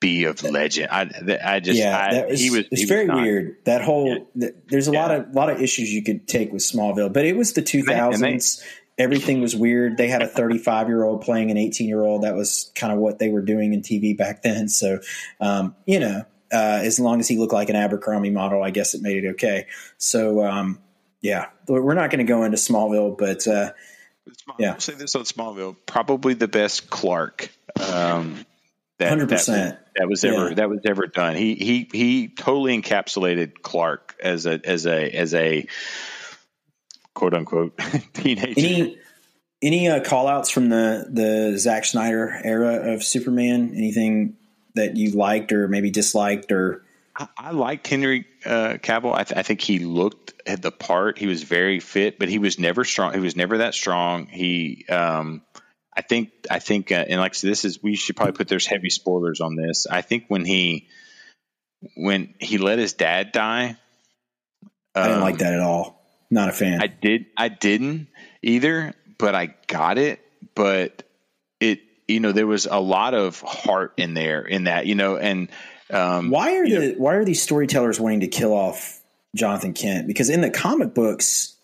be of legend. I, I just, yeah, I, that was, he was, it's very was not. weird. That whole, th- there's a lot of, lot of issues you could take with Smallville, but it was the they- and they- 2000s. Everything was weird. They had a 35 year old playing an 18 year old. That was kind of what they were doing in TV back then. So, um, you know, uh, as long as he looked like an Abercrombie model, I guess it made it okay. So, um, yeah, we're not going to go into Smallville, but uh, Yeah. I'll say this on Smallville, probably the best Clark. Um, that, 100%. That, that was ever Yeah. that was ever done. He he he totally encapsulated Clark as a as a as a quote unquote teenager. any any uh, call outs from the the Zack Snyder era of Superman? Anything that you liked or maybe disliked or I, I liked Henry uh, Cavill. I, th- I think he looked at the part. He was very fit, but he was never strong. He was never that strong. He, um, I think, I think, uh, and like so this is, we should probably put there's heavy spoilers on this. I think when he, when he let his dad die, I didn't um, like that at all. Not a fan. I did. I didn't either, but I got it. But it, you know, there was a lot of heart in there in that, you know, and um, why are the why are these storytellers wanting to kill off Jonathan Kent? Because in the comic books,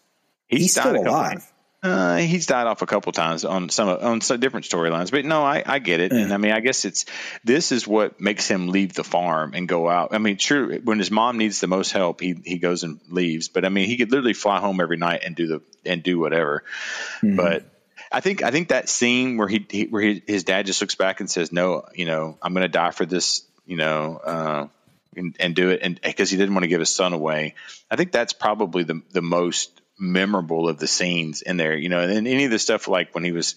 he's, died still alive. Uh, he's died off a couple times on some on some different storylines, but no, I, I get it, and I mean, I guess it's this is what makes him leave the farm and go out. I mean, sure, when his mom needs the most help, he he goes and leaves, but I mean, he could literally fly home every night and do the and do whatever. Mhm. But I think I think that scene where he, he where he, his dad just looks back and says, "No, you know, I'm going to die for this," you know. Uh, and, and do it, and because he didn't want to give his son away, I think that's probably the the most memorable of the scenes in there. You know, and any of the stuff like when he was,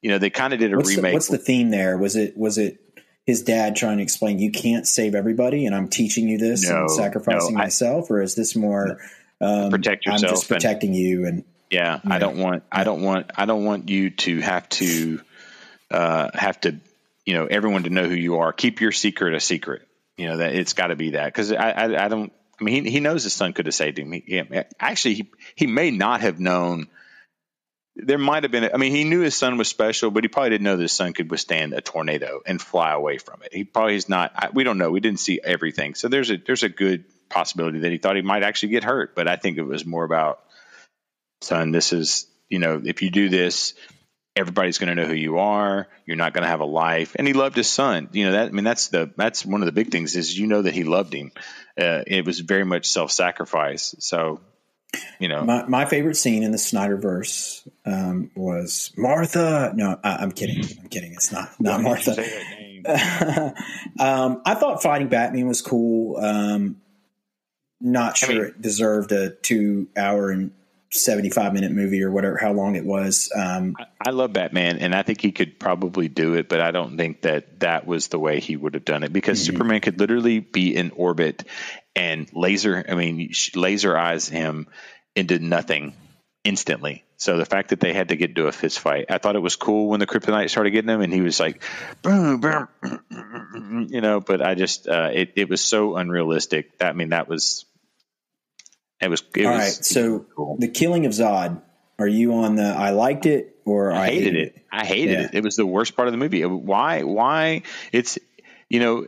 you know, they kind of did a what's the, remake. what's the theme there? Was it was it his dad trying to explain you can't save everybody, and I'm teaching you this No, and sacrificing no, I- myself, or is this more um, Protect I'm yourself just and- protecting you and Yeah, Yeah. I don't want I don't want I don't want you to have to uh, have to you know everyone to know who you are. Keep your secret a secret. You know that it's got to be that because I, I I don't. I mean, he, he knows his son could have saved him. He, he- actually, he he may not have known. There might have been. I mean, he knew his son was special, but he probably didn't know that his son could withstand a tornado and fly away from it. He probably is not. I, we don't know. We didn't see everything, so there's a there's a good possibility that he thought he might actually get hurt. But I think it was more about son, this is, you know, if you do this, everybody's going to know who you are. You're not going to have a life. And he loved his son. You know, that, I mean, that's the, that's one of the big things is, you know, that he loved him. Uh, it was very much self-sacrifice. So, you know, My, my favorite scene in the Snyderverse um, was Martha. No, I, I'm kidding. I'm kidding. It's not not Martha. um, I thought fighting Batman was cool. Um, not sure mean- it deserved a two hour and seventy five minute movie or whatever how long it was. Um, I love Batman, and I think he could probably do it, but I don't think that that was the way he would have done it because Superman could literally be in orbit and laser. I mean, laser eyes him into nothing instantly. So the fact that they had to get into a fist fight, I thought it was cool when the Kryptonite started getting him, and he was like, boom, boom, you know. But I just, uh, it it was so unrealistic. That I mean, that was. It was. It all was, right, so cool. the killing of Zod. Are you on the I liked it or I, I hated it. I hated Yeah. it. It was the worst part of the movie. Why? Why? It's you know,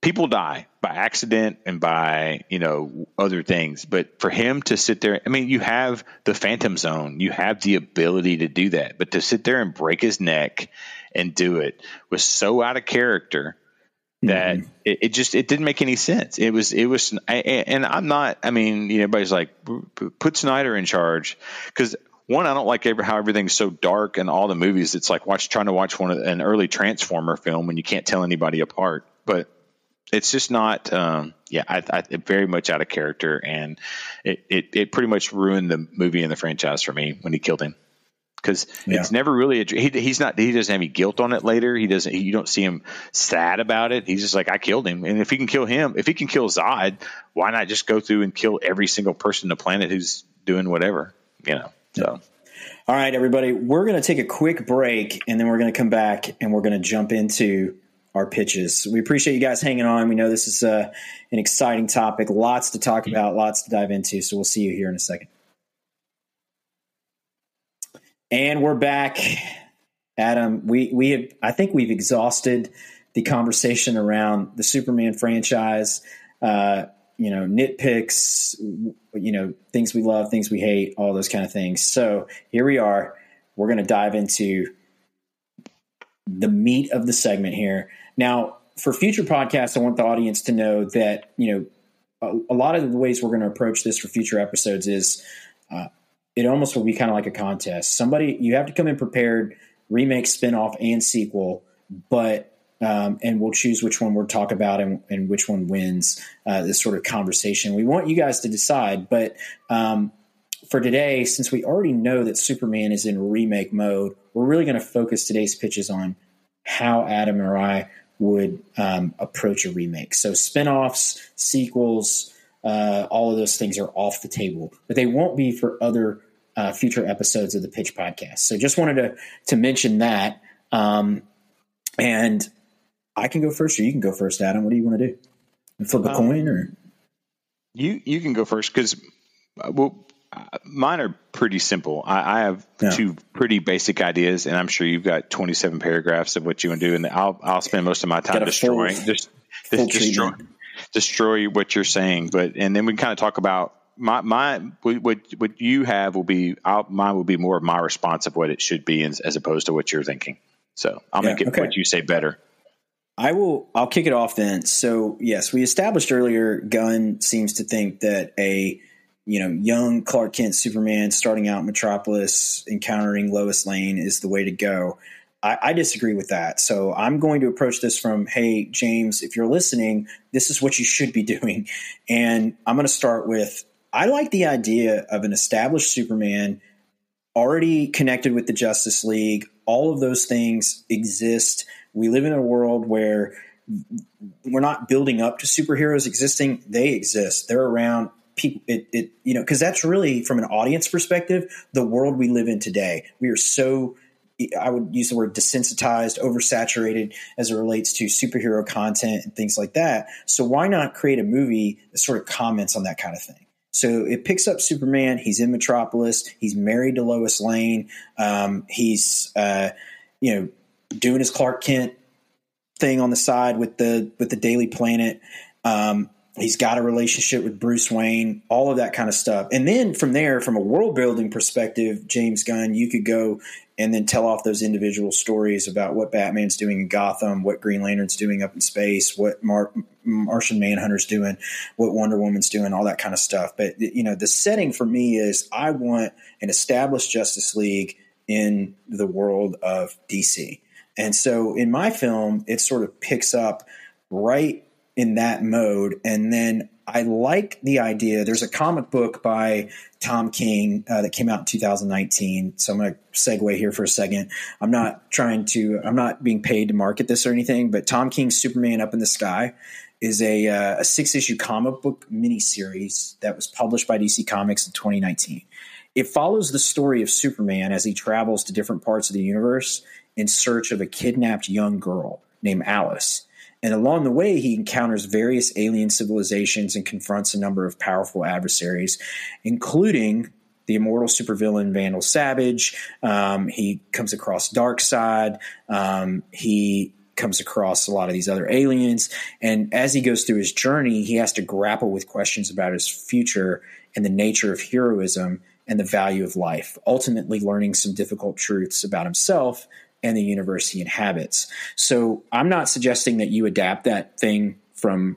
people die by accident and by you know other things, but for him to sit there, I mean, you have the Phantom Zone, you have the ability to do that, but to sit there and break his neck and do it was so out of character that it, it just it didn't make any sense. It was it was and I'm not. I mean, you know, everybody's like put Snyder in charge because one, I don't like ever how everything's so dark in all the movies. It's like watch trying to watch one of, an early Transformer film and you can't tell anybody apart. But it's just not. Um, yeah, I, I very much out of character, and it, it it pretty much ruined the movie and the franchise for me when he killed him because Yeah. it's never really a, he, he's not he doesn't have any guilt on it later he doesn't you don't see him sad about it he's just like i killed him and if he can kill him if he can kill zod why not just go through and kill every single person on the planet who's doing whatever you know so All right, everybody, we're going to take a quick break and then we're going to come back and we're going to jump into our pitches. We appreciate you guys hanging on. We know this is uh, an exciting topic, lots to talk about, lots to dive into. So we'll see you here in a second. And we're back. Adam, we, we have, I think we've exhausted the conversation around the Superman franchise. Uh, you know, nitpicks, you know, things we love, things we hate, all those kind of things. So here we are. We're going to dive into the meat of the segment here. Now, for future podcasts, I want the audience to know that, you know, a, a lot of the ways we're going to approach this for future episodes is uh, it almost will be kind of like a contest. Somebody, you have to come in prepared, remake, spinoff, and sequel, but um, and we'll choose which one we'll talk about and, and which one wins uh, this sort of conversation. We want you guys to decide, but um, for today, since we already know that Superman is in remake mode, we're really going to focus today's pitches on how Adam or I would um, approach a remake. So spinoffs, sequels, uh, all of those things are off the table, but they won't be for other uh, future episodes of the Pitch Podcast. So just wanted to to mention that. Um, and I can go first, or you can go first, Adam. What do you want to do? Flip a um, coin, or you you can go first because uh, well, mine are pretty simple. I, I have yeah. two pretty basic ideas, and I'm sure you've got 27 paragraphs of what you want to do, and I'll I'll spend most of my time destroying full, just full destroy, destroy what you're saying. But and then we kind of talk about my my what what you have will be I'll, mine will be more of my response of what it should be as, as opposed to what you're thinking. So I'll yeah, make it okay. what you say better. I will. I'll kick it off then. So yes, we established earlier. Gunn seems to think that a you know young Clark Kent Superman starting out Metropolis, encountering Lois Lane is the way to go. I, I disagree with that. So I'm going to approach this from, hey James, if you're listening, this is what you should be doing, and I'm going to start with. I like the idea of an established Superman already connected with the Justice League. All of those things exist we live in a world where we're not building up to superheroes existing; they exist. They're around. People, it, it you know, because that's really from an audience perspective, the world we live in today. We are so I would use the word desensitized, oversaturated as it relates to superhero content and things like that. So why not create a movie that sort of comments on that kind of thing? So it picks up Superman. He's in Metropolis. He's married to Lois Lane. Um, he's uh, you know doing his Clark Kent thing on the side with the with the Daily Planet. Um, he's got a relationship with Bruce Wayne, all of that kind of stuff. And then from there, from a world building perspective, James Gunn, you could go and then tell off those individual stories about what Batman's doing in Gotham, what Green Lantern's doing up in space, what Mar- Martian Manhunter's doing, what Wonder Woman's doing, all that kind of stuff. But you know, the setting for me is I want an established Justice League in the world of DC. And so in my film, it sort of picks up right in that mode. And then I like the idea. There's a comic book by Tom King uh, that came out in 2019. So I'm going to segue here for a second. I'm not trying to, I'm not being paid to market this or anything, but Tom King's Superman Up in the Sky is a, uh, a six issue comic book miniseries that was published by DC Comics in 2019. It follows the story of Superman as he travels to different parts of the universe in search of a kidnapped young girl named Alice. And along the way, he encounters various alien civilizations and confronts a number of powerful adversaries, including the immortal supervillain Vandal Savage. Um, he comes across Darkseid. Um, he comes across a lot of these other aliens. And as he goes through his journey, he has to grapple with questions about his future and the nature of heroism and the value of life, ultimately learning some difficult truths about himself and the universe he inhabits. So I'm not suggesting that you adapt that thing from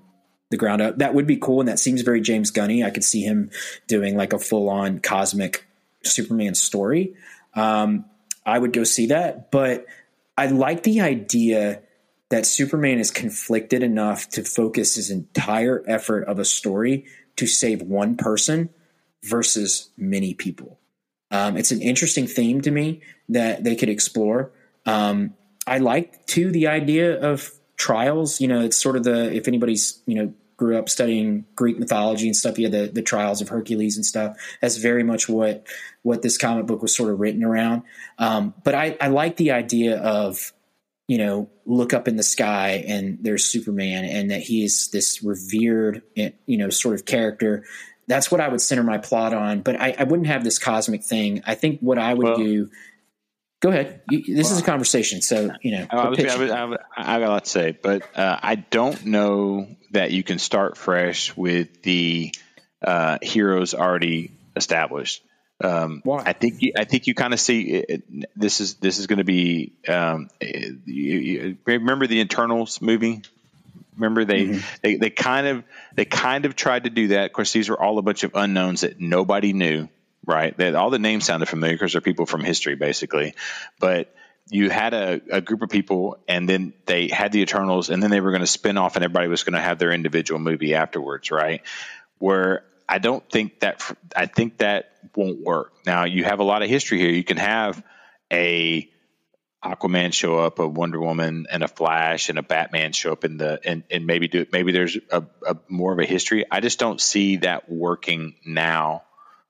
the ground up. That would be cool, and that seems very James Gunny. I could see him doing like a full on cosmic Superman story. Um, I would go see that, but I like the idea that Superman is conflicted enough to focus his entire effort of a story to save one person versus many people. Um, it's an interesting theme to me that they could explore. Um, I like too the idea of trials. You know, it's sort of the if anybody's you know grew up studying Greek mythology and stuff, you had the the trials of Hercules and stuff. That's very much what what this comic book was sort of written around. Um, but I, I like the idea of you know look up in the sky and there's Superman and that he is this revered you know sort of character. That's what I would center my plot on. But I, I wouldn't have this cosmic thing. I think what I would well, do go ahead. You, this is a conversation, so you know. I, was, I, was, I, was, I, got a lot to say, but uh, I don't know that you can start fresh with the uh, heroes already established. Um, Why? I think you, I think you kind of see it, this is this is going to be. Um, you, you, remember the Eternals movie? Remember they, mm-hmm. they they kind of they kind of tried to do that. Of course, these were all a bunch of unknowns that nobody knew right? That all the names sounded familiar because they're people from history, basically. But you had a, a, group of people, and then they had the Eternals, and then they were going to spin off, and everybody was going to have their individual movie afterwards, right? Where I don't think that I think that won't work. Now you have a lot of history here. You can have a Aquaman show up, a Wonder Woman, and a Flash, and a Batman show up in the and, and maybe do maybe there's a, a more of a history. I just don't see that working now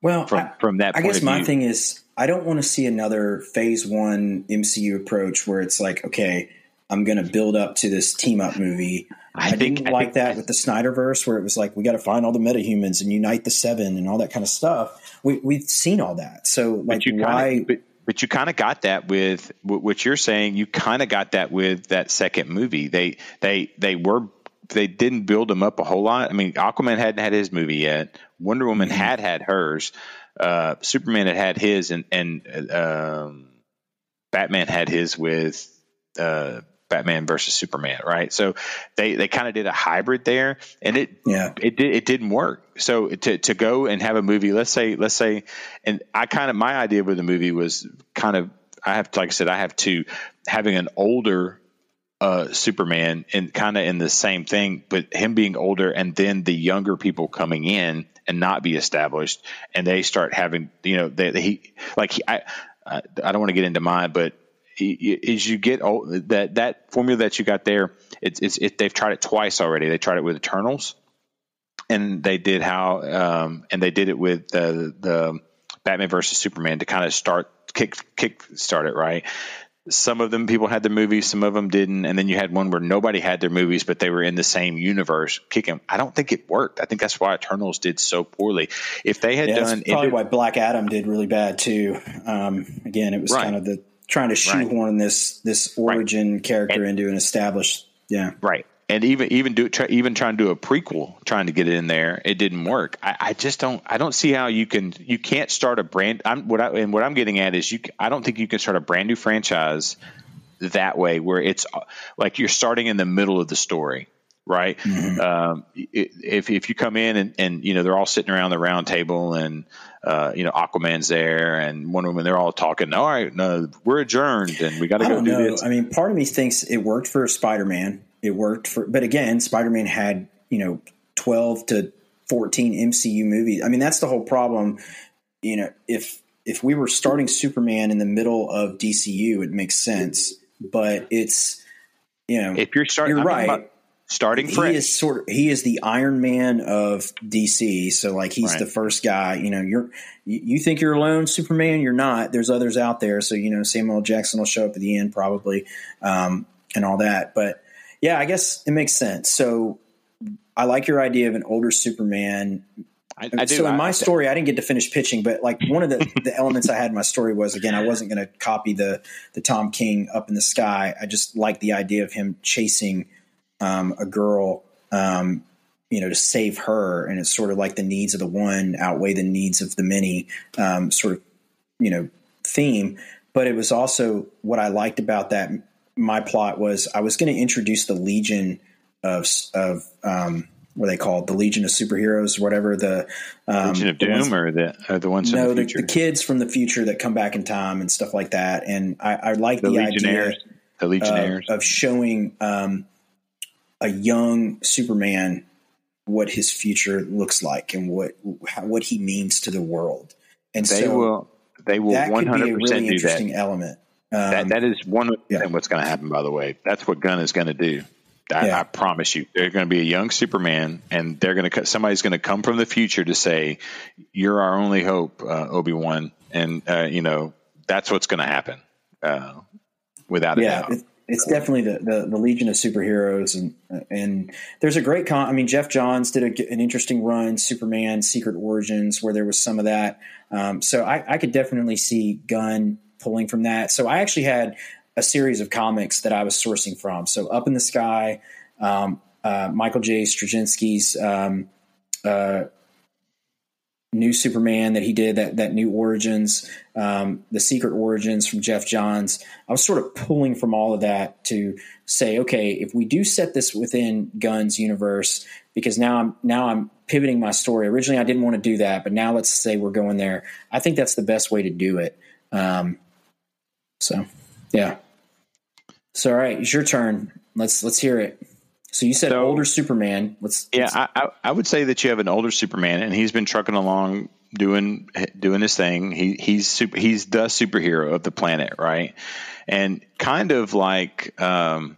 well, from, I, from that I guess my thing is I don't want to see another phase one MCU approach where it's like, okay, I'm going to build up to this team up movie. I, I think, didn't I like think, that with the Snyderverse where it was like, we got to find all the metahumans and unite the seven and all that kind of stuff. We, we've seen all that. So like, why? Kinda, but, but you kind of got that with what you're saying. You kind of got that with that second movie. They they they were they didn't build him up a whole lot. I mean, Aquaman hadn't had his movie yet. Wonder Woman mm-hmm. had had hers. Uh, Superman had had his, and and um, Batman had his with uh, Batman versus Superman, right? So they they kind of did a hybrid there, and it yeah it did it didn't work. So to to go and have a movie, let's say let's say, and I kind of my idea with the movie was kind of I have like I said I have two having an older uh, Superman and kind of in the same thing, but him being older and then the younger people coming in and not be established, and they start having, you know, they, he like he, I, I don't want to get into mine, but as you get old, that that formula that you got there, it's, it's it, they've tried it twice already. They tried it with Eternals, and they did how, um, and they did it with the the Batman versus Superman to kind of start kick kick start it right some of them people had their movies, some of them didn't, and then you had one where nobody had their movies, but they were in the same universe kicking. I don't think it worked. I think that's why Eternals did so poorly. If they had yeah, done, that's probably why Black Adam did really bad too. Um, again, it was right. kind of the trying to shoehorn right. this this origin right. character and, into an established. Yeah, right and even even do try, even trying to do a prequel, trying to get it in there, it didn't work. I, I, just don't I don't see how you can you can't start a brand. I'm what I, and what I'm getting at is you. I don't think you can start a brand new franchise that way where it's like you're starting in the middle of the story right? Mm-hmm. Um, if if you come in and, and you know they're all sitting around the round table and uh, you know Aquaman's there and Wonder Woman, they're all talking. All right, no, we're adjourned and we got to go do know. this. I mean, part of me thinks it worked for Spider Man it worked for, but again, Spider Man had you know twelve to fourteen MCU movies. I mean, that's the whole problem. You know, if if we were starting Superman in the middle of DCU, it makes sense. But it's you know, if you're starting, you're I'm right. Starting fresh. He is sort of he is the Iron Man of DC. So like he's right. the first guy. You know, you're you think you're alone, Superman. You're not. There's others out there. So you know, Samuel Jackson will show up at the end probably, um, and all that. But yeah, I guess it makes sense. So I like your idea of an older Superman. I, I so in my story, I didn't get to finish pitching, but like one of the, the elements I had in my story was again, I wasn't going to copy the the Tom King up in the sky. I just like the idea of him chasing um, a girl, um, you know, to save her, and it's sort of like the needs of the one outweigh the needs of the many, um, sort of, you know, theme. But it was also what I liked about that my plot was I was going to introduce the Legion of of um, what are they called the Legion of Superheroes, whatever the um, Legion of Doom, or the or the ones no, the, the, the, kids from the future that come back in time and stuff like that. And I, I like the, the idea the Legionnaires of, of showing um, a young Superman what his future looks like and what how, what he means to the world. And they so will they will one hundred percent do interesting that. element. Um, that that is one yeah. what's going to happen. By the way, that's what Gunn is going to do. I, yeah. I, promise you, they're going to be a young Superman, and they're going to somebody's going to come from the future to say, "You're our only hope, uh, Obi Wan," and uh, you know that's what's going to happen, uh, without a yeah, doubt. it's definitely the, the, the Legion of Superheroes, and and there's a great con. I mean, Geoff Johns did a, an interesting run, Superman Secret Origins, where there was some of that. Um, so I, I could definitely see Gunn pulling from that. So I actually had a series of comics that I was sourcing from. So Up in the Sky, um, uh, Michael J. Straczynski's um, uh, new Superman that he did, that that new Origins, um, the Secret Origins from Geoff Johns. I was sort of pulling from all of that to say, okay, if we do set this within Gunn's universe, because now I'm now I'm pivoting my story. Originally, I didn't want to do that, but now let's say we're going there. I think that's the best way to do it. Um, so, yeah. So, all right, it's your turn. Let's let's hear it. So you said so, older Superman. Let's yeah. Let's, I, I would say that you have an older Superman, and he's been trucking along doing doing his thing. He he's super, he's the superhero of the planet, right? And kind of like um,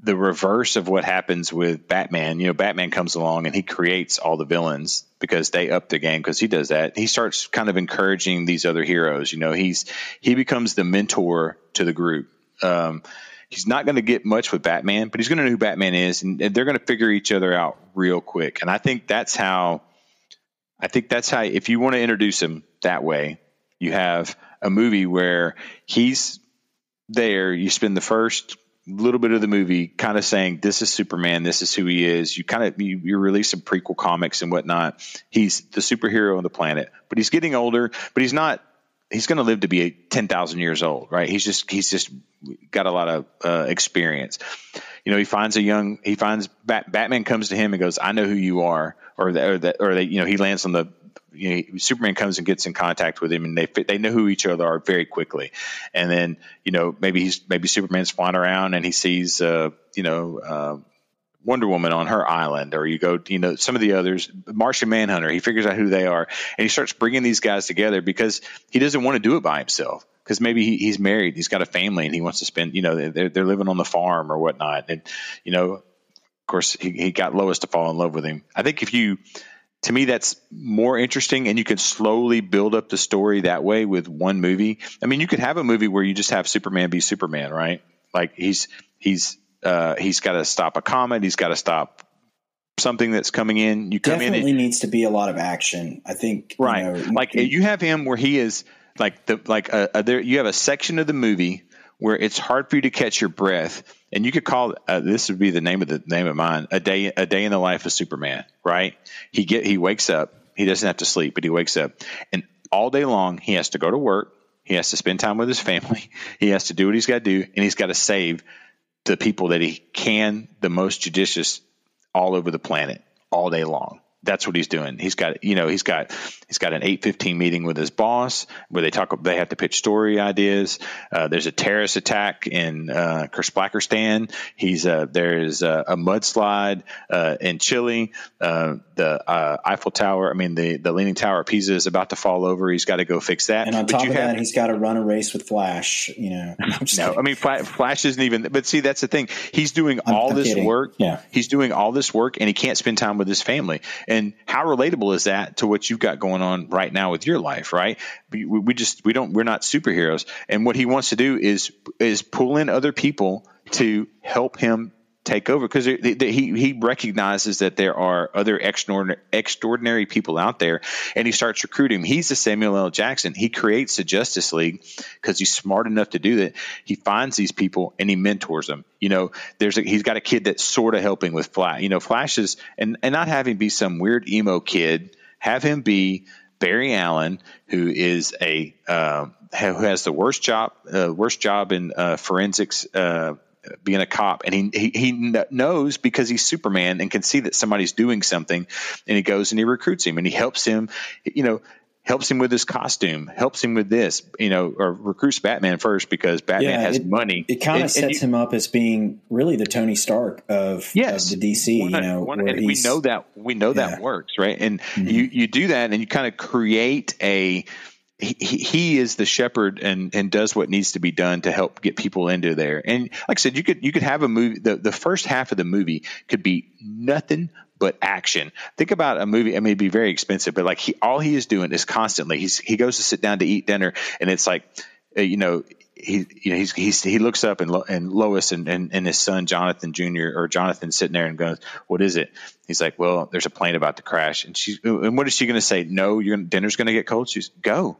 the reverse of what happens with Batman. You know, Batman comes along and he creates all the villains because they up the game because he does that. He starts kind of encouraging these other heroes. You know, he's he becomes the mentor to the group. Um, he's not going to get much with Batman, but he's going to know who Batman is, and, they're going to figure each other out real quick. And I think that's how. I think that's how. If you want to introduce him that way, you have a movie where he's there. You spend the first little bit of the movie kind of saying this is Superman, this is who he is. You kind of you, you release some prequel comics and whatnot. He's the superhero on the planet, but he's getting older. But he's not he's going to live to be 10,000 years old, right? He's just, he's just got a lot of uh, experience. You know, he finds a young, he finds Bat, Batman comes to him and goes, I know who you are. Or that, or that, or they, you know, he lands on the, you know, Superman comes and gets in contact with him and they, they know who each other are very quickly. And then, you know, maybe he's, maybe Superman's flying around and he sees, uh, you know, uh, Wonder Woman on her island, or you go, you know, some of the others, Martian Manhunter. He figures out who they are, and he starts bringing these guys together because he doesn't want to do it by himself. Because maybe he, he's married, he's got a family, and he wants to spend, you know, they're, they're living on the farm or whatnot. And you know, of course, he, he got Lois to fall in love with him. I think if you, to me, that's more interesting, and you can slowly build up the story that way with one movie. I mean, you could have a movie where you just have Superman be Superman, right? Like he's he's uh, he's got to stop a comet. He's got to stop something that's coming in. You come Definitely in. Needs to be a lot of action. I think. Right. You know, like you have him where he is like the like a, a, there. You have a section of the movie where it's hard for you to catch your breath, and you could call uh, this would be the name of the name of mine a day a day in the life of Superman. Right. He get he wakes up. He doesn't have to sleep, but he wakes up, and all day long he has to go to work. He has to spend time with his family. He has to do what he's got to do, and he's got to save the people that he can the most judicious all over the planet all day long that's what he's doing. He's got, you know, he's got he's got an eight fifteen meeting with his boss where they talk. They have to pitch story ideas. Uh, there's a terrorist attack in uh, Kersplakerstan. He's uh, there's a, a mudslide uh, in Chile. Uh, the uh, Eiffel Tower, I mean the the Leaning Tower of Pisa is about to fall over. He's got to go fix that. And on top of have, that, he's got to run a race with Flash. You know, no, I mean Flash isn't even. But see, that's the thing. He's doing I'm, all I'm this kidding. work. Yeah, he's doing all this work, and he can't spend time with his family. And how relatable is that to what you've got going on right now with your life, right? We, we just we don't we're not superheroes, and what he wants to do is is pull in other people to help him take over because he he recognizes that there are other extraordinary, extraordinary people out there, and he starts recruiting. He's the Samuel L. Jackson. He creates the Justice League because he's smart enough to do that. He finds these people and he mentors them. You know, there's a, he's got a kid that's sort of helping with Flash. You know, Flash is and and not having be some weird emo kid. Have him be Barry Allen, who is a uh, who has the worst job uh, worst job in uh, forensics uh, being a cop. And he, he, he knows because he's superman and can see that somebody's doing something. And he goes and he recruits him and he helps him you know helps him with his costume helps him with this you know or recruits batman first because batman yeah, has it, money. it kind of sets you, him up as being really the tony stark of, yes, of the dc you know one, and we know that we know yeah. that works right? And mm-hmm. you you do that and you kind of create a he, he is the shepherd and, and does what needs to be done to help get people into there. And like I said, you could you could have a movie. The, the first half of the movie could be nothing but action. Think about a movie. I mean, it'd be very expensive, but like he, all he is doing is constantly he's he goes to sit down to eat dinner, and it's like, uh, you know, he you know he's, he's he looks up and and Lois and, and, and his son Jonathan Jr. or Jonathan sitting there and goes, "What is it?" He's like, "Well, there's a plane about to crash." And she and what is she going to say? No, your dinner's going to get cold. She's go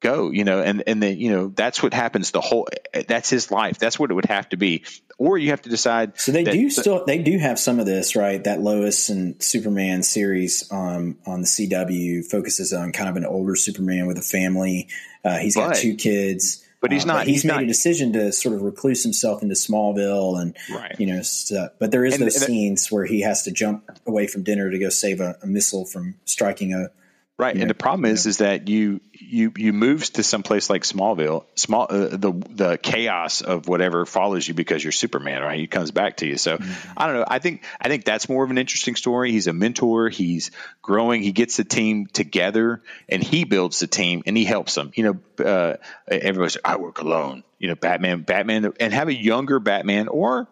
go you know and and then you know that's what happens the whole that's his life that's what it would have to be or you have to decide so they do still they do have some of this right that lois and superman series um, on the cw focuses on kind of an older superman with a family uh, he's got but, two kids but he's uh, not. But he's, he's made not, a decision to sort of recluse himself into Smallville, and right. you know. Stuff. But there is and, those and, scenes where he has to jump away from dinner to go save a, a missile from striking a Right, and know, the problem is, know. is that you you you move to some place like Smallville, small uh, the the chaos of whatever follows you because you're Superman, right? He comes back to you. So mm-hmm. I don't know. I think I think that's more of an interesting story. He's a mentor. He's growing. He gets the team together, and he builds the team, and he helps them. You know, uh, everybody's I work alone. You know, Batman, Batman, and have a younger Batman, or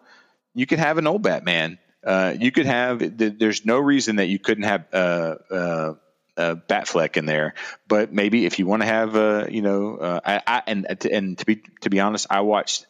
you could have an old Batman. Uh, you could have. There's no reason that you couldn't have. Uh, uh, uh, Batfleck in there. But maybe if you want to have, uh, you know, uh, I, I, and and to be to be honest, I watched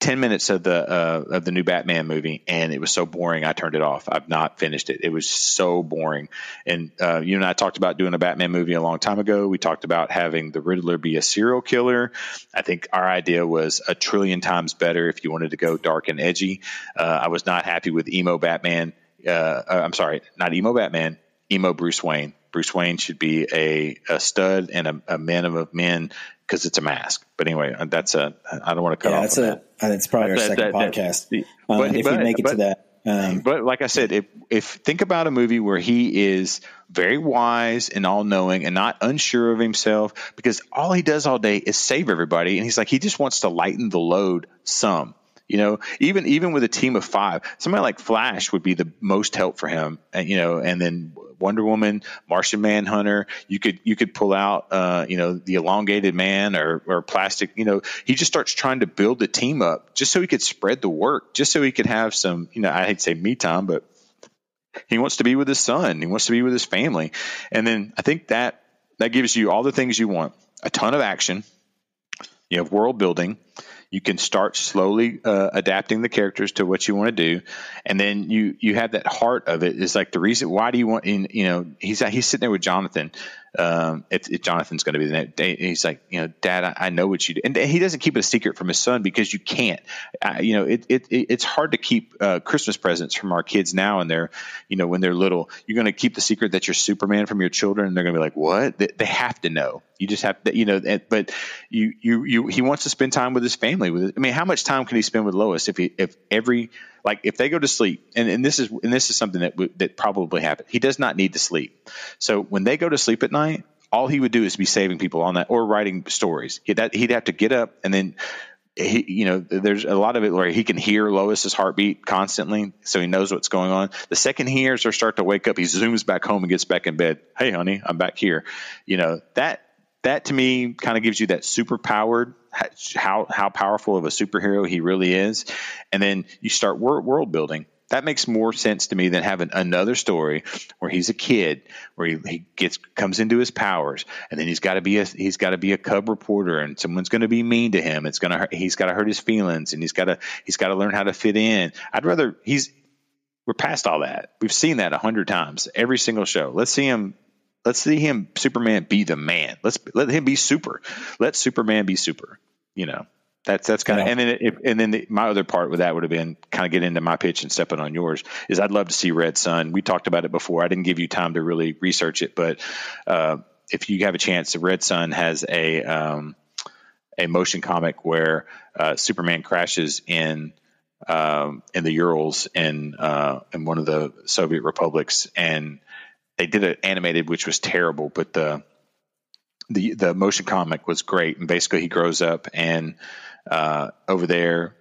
ten minutes of the uh, of the new Batman movie, and it was so boring. I turned it off. I've not finished it. It was so boring. And uh, you and I talked about doing a Batman movie a long time ago. We talked about having the Riddler be a serial killer. I think our idea was a trillion times better if you wanted to go dark and edgy. Uh, I was not happy with emo Batman. Uh, I'm sorry, not emo Batman, emo Bruce Wayne. Bruce Wayne should be a, a stud and a, a man of men because it's a mask. But anyway, uh, that's a I don't want to cut yeah, off. That's a that. that's probably our that, second that, podcast. Um, but, if but, we make it but, to that. Um, but like I said, if, if think about a movie where he is very wise and all knowing and not unsure of himself, because all he does all day is save everybody, and he's like he just wants to lighten the load some. You know, even even with a team of five, somebody like Flash would be the most help for him. And you know, and then Wonder Woman, Martian Manhunter. You could you could pull out uh, you know the elongated man or or plastic. You know, he just starts trying to build the team up just so he could spread the work, just so he could have some. You know, I hate to say me time, but he wants to be with his son. He wants to be with his family, and then I think that that gives you all the things you want: a ton of action. You have world building you can start slowly uh, adapting the characters to what you want to do, and then you you have that heart of it. it. Is like the reason why do you want? In, you know, he's he's sitting there with Jonathan. Um, if, if, Jonathan's going to be the name, he's like, you know, Dad, I, I, know what you do, and he doesn't keep it a secret from his son because you can't. Uh, you know, it, it, it's hard to keep uh, Christmas presents from our kids now, and they're, you know, when they're little. You're going to keep the secret that you're Superman from your children, and they're going to be like, what? They, they have to know. You just have to, you know. But you, you, you. He wants to spend time with his family. With, I mean, how much time can he spend with Lois if he, if every like if they go to sleep, and, and this is and this is something that w- that probably happened. He does not need to sleep. So when they go to sleep at night, all he would do is be saving people on that or writing stories. He'd, he'd have to get up and then he, you know, there's a lot of it where he can hear Lois's heartbeat constantly, so he knows what's going on. The second he hears her start to wake up, he zooms back home and gets back in bed. Hey, honey, I'm back here. You know that that to me kind of gives you that superpowered how how powerful of a superhero he really is, and then you start world building. That makes more sense to me than having another story where he's a kid, where he, he gets comes into his powers, and then he's got to be a he's got to be a cub reporter, and someone's going to be mean to him. It's gonna he's got to hurt his feelings, and he's got to he's got to learn how to fit in. I'd rather he's we're past all that. We've seen that a hundred times every single show. Let's see him Let's see him, Superman, be the man. Let's let him be super. Let Superman be super. You know, that's that's kind of, yeah. and then if, and then the, my other part with that would have been kind of get into my pitch and stepping on yours. Is I'd love to see Red Son. We talked about it before. I didn't give you time to really research it, but uh, if you have a chance, the Red Son has a um, a motion comic where uh, Superman crashes in um, in the Urals in uh, in one of the Soviet republics and they did it animated, which was terrible, but the the the motion comic was great. And basically, he grows up and uh, over there,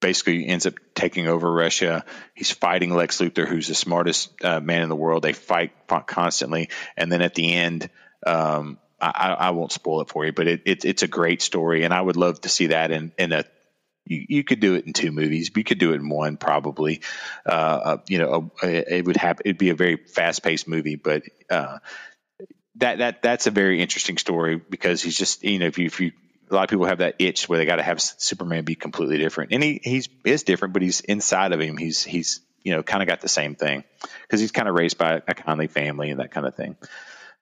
basically ends up taking over Russia. He's fighting Lex Luthor, who's the smartest uh, man in the world. They fight constantly, and then at the end. Um, I, I, won't spoil it for you, but it, it, it's a great story, and I would love to see that in, in a you, you could do it in two movies. You could do it in one, probably. Uh, uh you know, it would have it'd be a very fast paced movie, but uh, that that that's a very interesting story because he's just you know if you if you a lot of people have that itch where they got to have Superman be completely different, and he he's is different, but he's inside of him. He's he's you know kind of got the same thing because he's kind of raised by a kindly family and that kind of thing.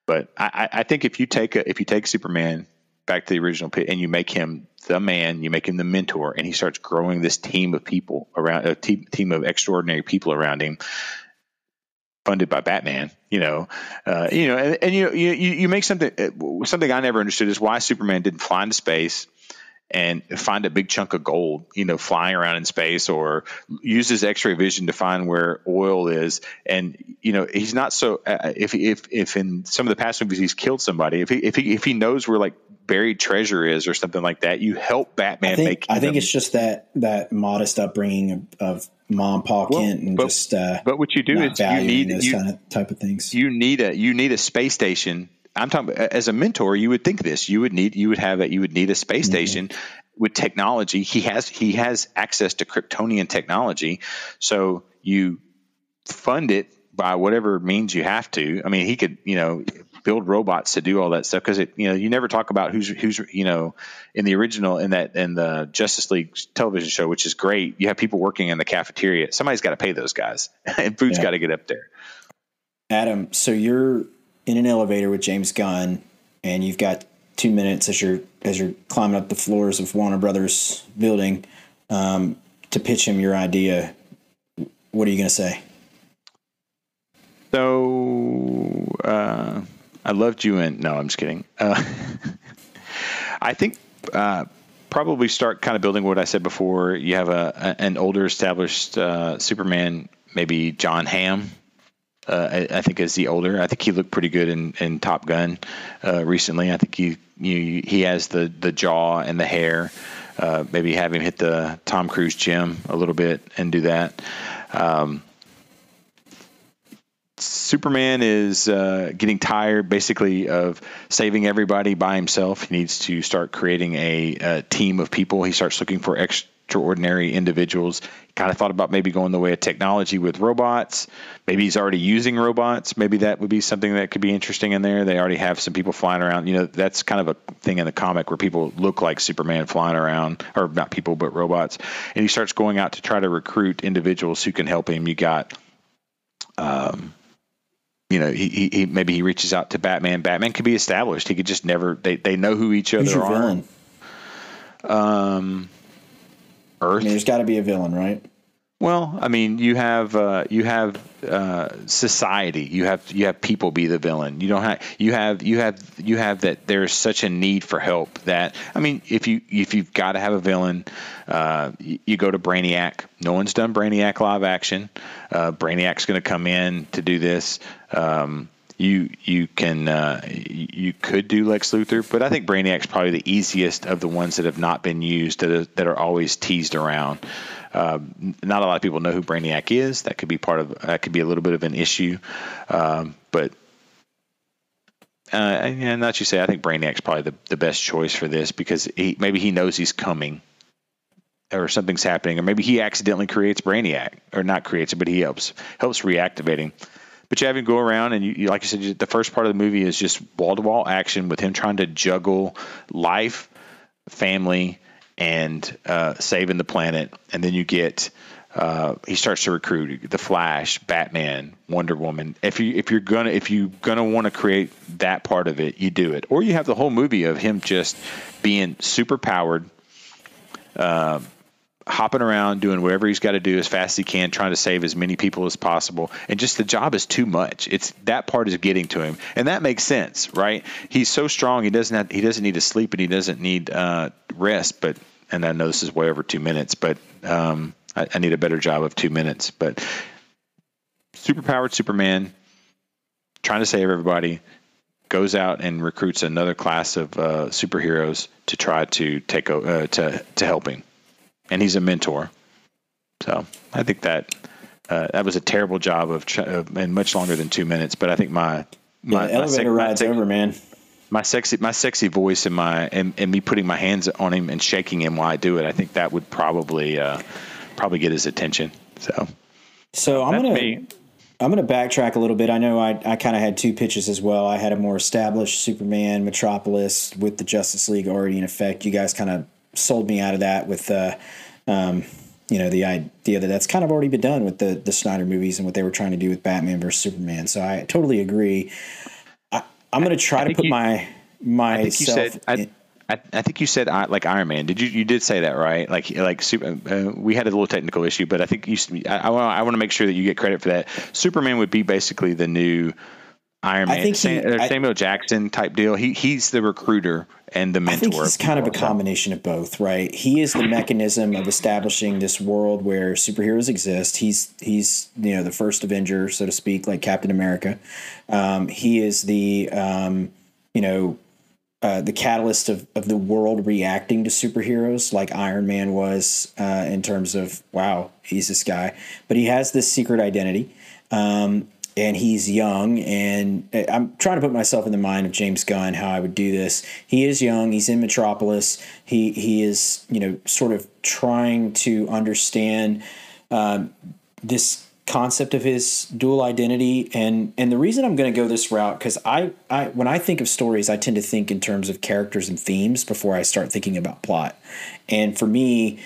But I, I think if you take a, if you take Superman back to the original pit, and you make him the man, you make him the mentor, and he starts growing this team of people around a team, team of extraordinary people around him, funded by Batman. You know, uh, you know, and, and you, you you make something uh, something I never understood is why Superman didn't fly into space and find a big chunk of gold, you know, flying around in space or use his x-ray vision to find where oil is. And, you know, he's not so, uh, if, if, if in some of the past movies he's killed somebody, if he, if he, if he knows where like buried treasure is or something like that, you help Batman I think, make. I think it's just that, that modest upbringing of, of mom, Paul well, Kent and but, just, uh, but what you do is you need those you, kind of type of things. You need a, you need a space station I'm talking as a mentor. You would think this. You would need. You would have. A, you would need a space mm-hmm. station with technology. He has. He has access to Kryptonian technology. So you fund it by whatever means you have to. I mean, he could. You know, build robots to do all that stuff because it. You know, you never talk about who's who's. You know, in the original in that in the Justice League television show, which is great. You have people working in the cafeteria. Somebody's got to pay those guys, and food's yeah. got to get up there. Adam, so you're in an elevator with James Gunn, and you've got two minutes as you're as you're climbing up the floors of Warner Brothers building um, to pitch him your idea. What are you going to say? So uh, I loved you and no, I'm just kidding. Uh, I think uh, probably start kind of building what I said before. You have a, a an older established uh, Superman, maybe Jon Hamm uh, I, I, think is the older, I think he looked pretty good in, in Top Gun uh, recently. I think he you, he has the the jaw and the hair. Uh, maybe have him hit the Tom Cruise gym a little bit and do that. Um, Superman is uh, getting tired basically of saving everybody by himself. He needs to start creating a, a team of people. He starts looking for extraordinary individuals kind of thought about maybe going the way of technology with robots. Maybe he's already using robots. Maybe that would be something that could be interesting in there. They already have some people flying around. You know, that's kind of a thing in the comic where people look like Superman flying around, or not people, but robots. And he starts going out to try to recruit individuals who can help him. You got, um, you know, he, he, he maybe he reaches out to Batman. Batman could be established. He could just never. They they know who each Who's other are. Villain? Um Earth. I mean, there's got to be a villain, right? Well, I mean, you have uh, you have uh, society. You have you have people be the villain. You don't have you have you have you have that. There's such a need for help that I mean, if you if you've got to have a villain, uh, you, go to Brainiac. No one's done Brainiac live action. Uh, Brainiac's going to come in to do this. Um, you you can uh, you could do Lex Luthor, but I think Brainiac's probably the easiest of the ones that have not been used that are, that are always teased around. Uh, not a lot of people know who Brainiac is. That could be part of that could be a little bit of an issue, um, but. Uh, and not you say, I think Brainiac's probably the, the best choice for this because he maybe he knows he's coming, or something's happening, or maybe he accidentally creates Brainiac, or not creates it, but he helps helps reactivating. But you have him go around, and you, you like I said, the first part of the movie is just wall to wall action with him trying to juggle life, family, and uh, saving the planet. And then you get uh, he starts to recruit the Flash, Batman, Wonder Woman. If you if you're gonna if you gonna want to create that part of it, you do it. Or you have the whole movie of him just being super powered. Uh, hopping around doing whatever he's got to do as fast as he can trying to save as many people as possible. And just the job is too much. It's that part is getting to him. And that makes sense right? He's so strong he doesn't have, he doesn't need to sleep and he doesn't need uh, rest but and i know this is way over two minutes but um, I, I need a better job of two minutes but superpowered superman trying to save everybody goes out and recruits another class of uh, superheroes to try to take uh, to to help him and he's a mentor. So I think that uh, that was a terrible job of, ch- and much longer than two minutes. But I think my my, yeah, elevator my ride's my, over, man. My sexy my sexy voice and my and, and me putting my hands on him and shaking him while I do it. I think that would probably uh, probably get his attention. So so I'm gonna. Me. I'm going to backtrack a little bit. I know I, I kind of had two pitches as well. I had a more established Superman Metropolis with the Justice League already in effect. You guys kind of sold me out of that with uh, um, you know the idea that that's kind of already been done with the the Snyder movies and what they were trying to do with Batman versus Superman. So I totally agree. I, am going to try to put you, my myself. I think you said. I, I, think you said uh, like Iron Man. Did you you did say that right? Like like super, uh, we had a little technical issue, but I think you. I, I want to make sure that you get credit for that. Superman would be basically the new Iron Man, I think he, Samuel I, Jackson type deal. He he's the recruiter and the mentor. I think he's kind of a combination of both, right? He is the mechanism of establishing this world where superheroes exist. He's he's you know the first Avenger, so to speak, like Captain America. Um, he is the um, you know uh, the catalyst of, of the world reacting to superheroes like Iron Man was uh, in terms of wow he's this guy, but he has this secret identity. Um, and he's young and uh, i'm trying to put myself in the mind of james gunn how i would do this. He is young he's in metropolis. He he is you know sort of trying to understand um, this concept of his dual identity. And and the reason i'm going to go this route because I, I when i think of stories i tend to think in terms of characters and themes before i start thinking about plot. And for me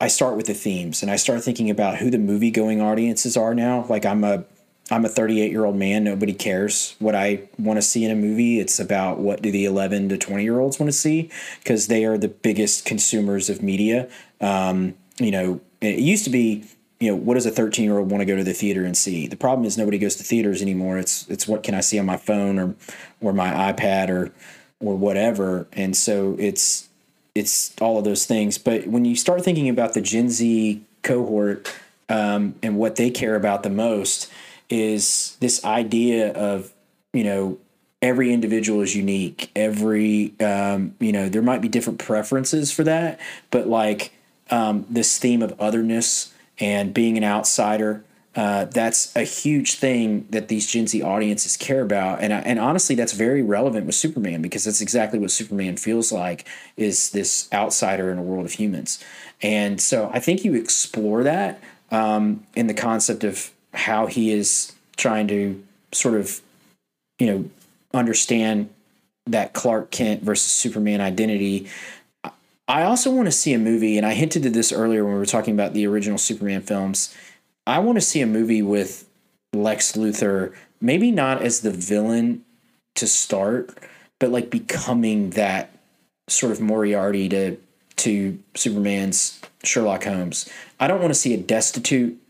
i start with the themes and i start thinking about who the movie going audiences are now. Like i'm a I'm a 38 year old man. Nobody cares what I want to see in a movie. It's about what do the 11 to 20 year olds want to see because they are the biggest consumers of media. Um, you know, it used to be, you know, what does a 13 year old want to go to the theater and see? The problem is nobody goes to theaters anymore. It's it's what can I see on my phone or or my iPad or or whatever. And so it's it's all of those things. But when you start thinking about the Gen Z cohort um, and what they care about the most is this idea of you know every individual is unique. Every um, you know there might be different preferences for that but like um, this theme of otherness and being an outsider uh, that's a huge thing that these Gen Z audiences care about, and and honestly, that's very relevant with Superman because that's exactly what Superman feels like is this outsider in a world of humans, and so I think you explore that um, in the concept of how he is trying to sort of, you know, understand that Clark Kent versus Superman identity. I also want to see a movie, and I hinted at this earlier when we were talking about the original Superman films. I want to see a movie with Lex Luthor, maybe not as the villain to start, but like becoming that sort of Moriarty to to Superman's Sherlock Holmes. I don't want to see a destitute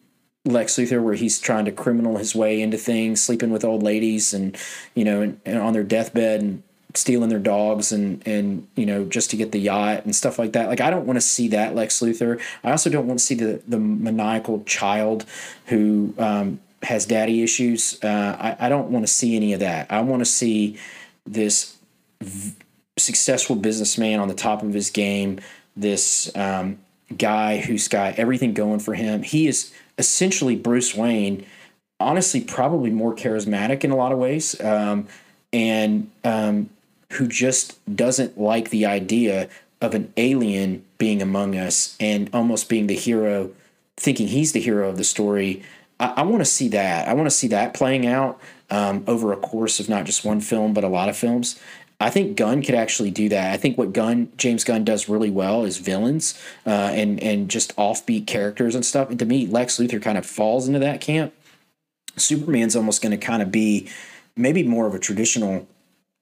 Lex Luthor where he's trying to criminal his way into things, sleeping with old ladies and you know, and, and on their deathbed and stealing their dogs and and you know just to get the yacht and stuff like that. Like I don't want to see that Lex Luthor. I also don't want to see the the maniacal child who um, has daddy issues. Uh, I, I don't want to see any of that. I want to see this v- successful businessman on the top of his game. This um, guy who's got everything going for him. He is essentially Bruce Wayne, honestly, probably more charismatic in a lot of ways, um, and um, who just doesn't like the idea of an alien being among us and almost being the hero, thinking he's the hero of the story. I, I want to see that. I want to see that playing out um, over a course of not just one film, but a lot of films. I think Gunn could actually do that. I think what Gunn James Gunn does really well is villains uh, and and just offbeat characters and stuff. And to me, Lex Luthor kind of falls into that camp. Superman's almost going to kind of be maybe more of a traditional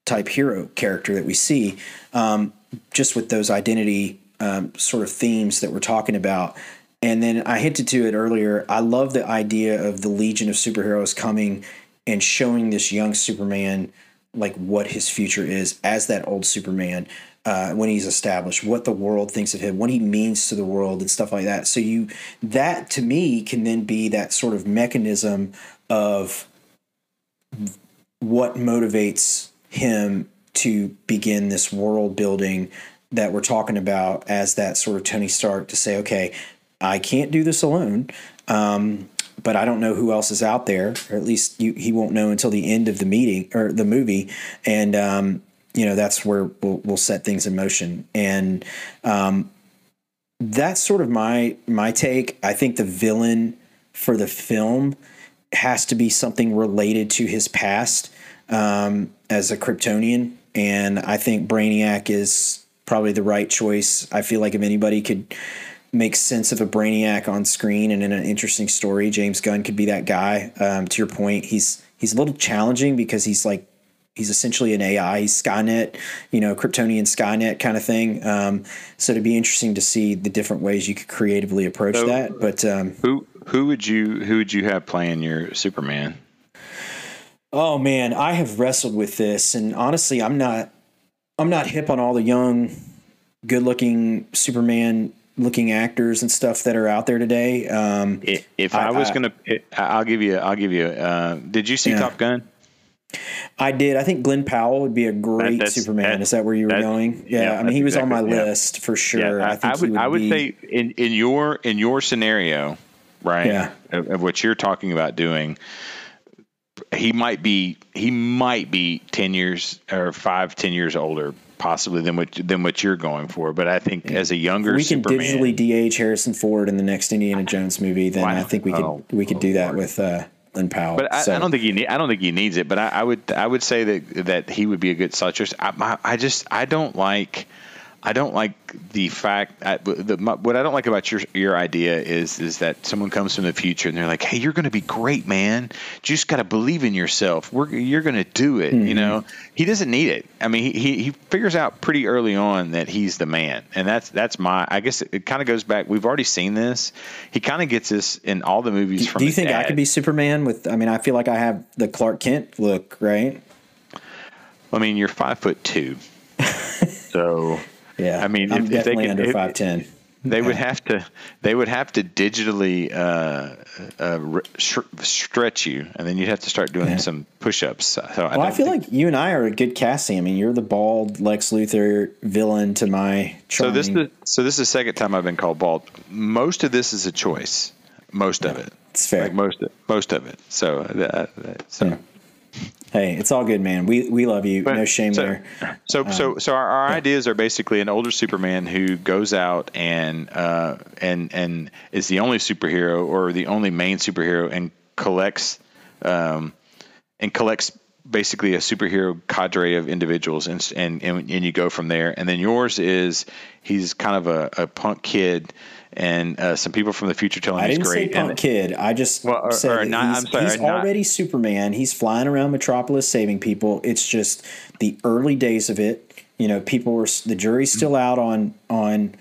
type hero character that we see, um, just with those identity um, sort of themes that we're talking about. And then I hinted to it earlier. I love the idea of the Legion of Superheroes coming and showing this young Superman like what his future is as that old Superman uh, when he's established, what the world thinks of him, what he means to the world, and stuff like that. So you that to me can then be that sort of mechanism of what motivates him to begin this world building that we're talking about as that sort of Tony Stark to say, okay, I can't do this alone. Um, but I don't know who else is out there, or at least you, he won't know until the end of the meeting or the movie. And, um, you know, that's where we'll, we'll, set things in motion. And um, that's sort of my, my take. I think the villain for the film has to be something related to his past um, as a Kryptonian. And I think Brainiac is probably the right choice. I feel like if anybody could makes sense of a brainiac on screen and in an interesting story. James Gunn could be that guy. Um, to your point, he's he's a little challenging because he's like he's essentially an AI Skynet, you know, Kryptonian Skynet kind of thing. Um, so it'd be interesting to see the different ways you could creatively approach so that. But um, who who would you who would you have playing your Superman? Oh man, I have wrestled with this, and honestly, I'm not I'm not hip on all the young, good looking Superman looking actors and stuff that are out there today. Um, if I, I was gonna, I'll give you, I'll give you. Uh, did you see yeah. Top Gun? I did. I think Glen Powell would be a great that, Superman. Is that where you were going? Yeah, yeah I mean, he was exactly, on my yeah. list for sure. I, I, would, would, I would be, say in, in your in your scenario, right? Yeah. Of, of what you're talking about doing, he might be he might be ten years or five ten years older possibly than what than what you're going for. But I think yeah. as a younger we can Superman, digitally DH Harrison Ford in the next Indiana Jones movie, then I think we could oh, we could oh, do that Lord. with uh, Glen Powell. But I, so. I, don't think he need, I don't think he needs it. But I, I, would I would say that that he would be a good such. I, I just I don't like I don't like the fact that the, what I don't like about your your idea is is that someone comes from the future and they're like, "Hey, you're going to be great, man. You just got to believe in yourself. We're, you're going to do it." Mm-hmm. You know, he doesn't need it. I mean, he he figures out pretty early on that he's the man, and that's that's my. I guess it, it kind of goes back. We've already seen this. He kind of gets this in all the movies. Do, from do you think dad. I could be Superman? With I mean, I feel like I have the Clark Kent look, right? I mean, you're five foot two, so. Yeah, I mean, I'm if, definitely if they under five ten. They would have to. They would have to digitally uh, uh, sh- stretch you, and then you'd have to start doing yeah. some push-ups. So well, I, I feel think... like you and I are a good casting. I mean, you're the bald Lex Luthor villain to my. Charming... So this is so this is the second time I've been called bald. Most of this is a choice. Most yeah, of it. It's fair. Like most of, most of it. So uh, so. Hey, it's all good, man. We we love you. But, no shame so, there. So um, so so our, our yeah. ideas are basically an older Superman who goes out and uh, and and is the only superhero or the only main superhero and collects um, and collects basically a superhero cadre of individuals and, and and and you go from there. And then yours is he's kind of a, a punk kid and uh, some people from the future telling I he's didn't great. say punk kid. I just well, or, said or not, he's, sorry, he's already Superman. He's flying around Metropolis saving people. It's just the early days of it. You know, people were the jury's still out on on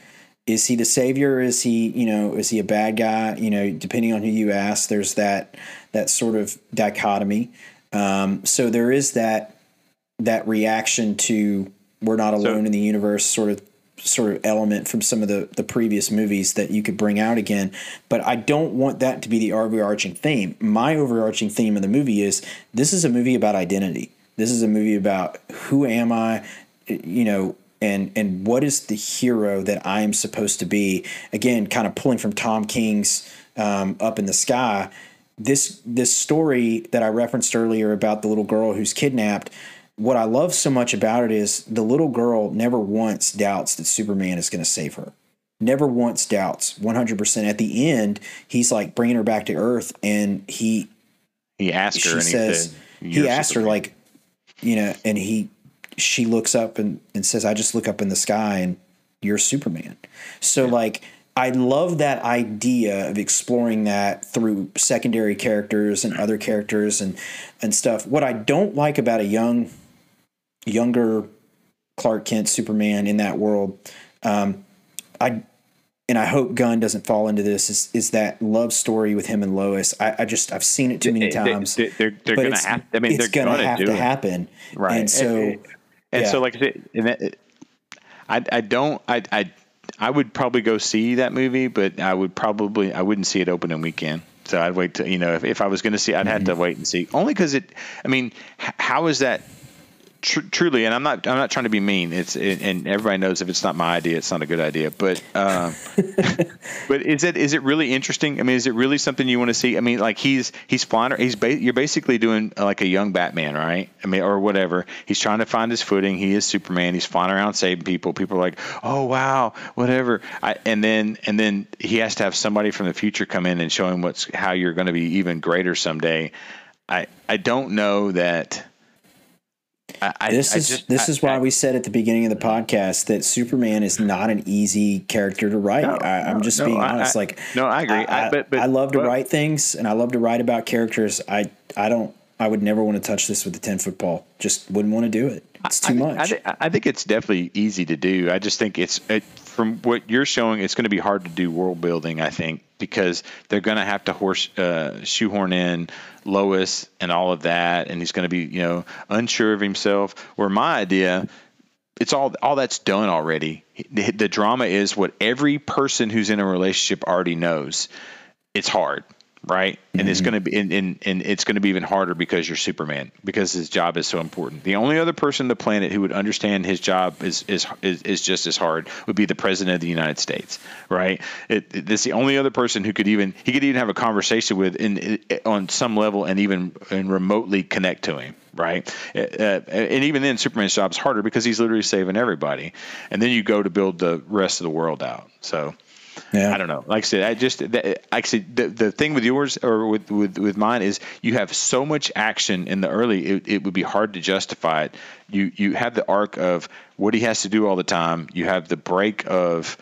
is he the savior? Is he you know is he a bad guy? You know, depending on who you ask, there's that that sort of dichotomy. Um, so there is that that reaction to we're not alone so, in the universe sort of sort of element from some of the the previous movies that you could bring out again. But i don't want that to be the overarching theme. My overarching theme of the movie is this is a movie about identity. This is a movie about who am i you know and and what is the hero that i am supposed to be? Again kind of pulling from tom king's um, up in the sky this this story that i referenced earlier about the little girl who's kidnapped what I love so much about it is the little girl never once doubts that Superman is going to save her. Never once doubts 100%. At the end, he's like bringing her back to earth and he he asked her and he says he, he asked her like you know and he she looks up and, and says I just look up in the sky and you're Superman. So yeah. like I love that idea of exploring that through secondary characters and other characters and and stuff. What I don't like about a young younger Clark Kent Superman in that world. Um, I and I hope Gunn doesn't fall into this is is that love story with him and Lois. I, I just I've seen it too many times. They, are they're gonna have. I mean, it's gonna, gonna have to it. happen, right? And so, and, and yeah. so like I said, I I don't I I I would probably go see that movie, but I would probably I wouldn't see it opening weekend. So I'd wait to you know if, if I was going to see, I'd mm-hmm. have to wait and see. Only because it. I mean, how is that tr- truly, and I'm not I'm not trying to be mean. It's it, and everybody knows if it's not my idea, it's not a good idea. But uh, but is it is it really interesting? I mean, is it really something you want to see? I mean, like he's he's flying. He's ba- you're basically doing like a young Batman, right? I mean, or whatever. He's trying to find his footing. He is Superman. He's flying around saving people. People are like, oh wow, whatever. I, and then and then he has to have somebody from the future come in and show him what's how you're going to be even greater someday. I I don't know that I, this I is just, this I, is why we said at the beginning of the podcast that Superman is not an easy character to write. No, I, am just no, being honest. like, no, I agree. I, but, but, I love to but, write things, and I love to write about characters. I I don't I would never want to touch this with a 10 foot pole. Just wouldn't want to do it. It's too I, much. I, I, think it's definitely easy to do. I just think it's it, from what you're showing, it's going to be hard to do world building. I think because they're going to have to horse uh, shoehorn in Lois and all of that, and he's going to be you know unsure of himself. Where my idea, it's all all that's done already. The, the drama is what every person who's in a relationship already knows. It's hard right? And mm-hmm. it's going to be and, and, and it's going to be even harder because you're Superman because his job is so important. The only other person on the planet who would understand his job is is is, is just as hard would be the president of the United States, right? It, it, this the only other person who could even he could even have a conversation with in, in on some level and even and remotely connect to him right? Uh, uh and even then, Superman's job is harder because he's literally saving everybody. And then you go to build the rest of the world out. So yeah. I don't know. Like I said, I just I said, the, the thing with yours or with, with with mine is you have so much action in the early. It, it would be hard to justify it. You you have the arc of what he has to do all the time. You have the break of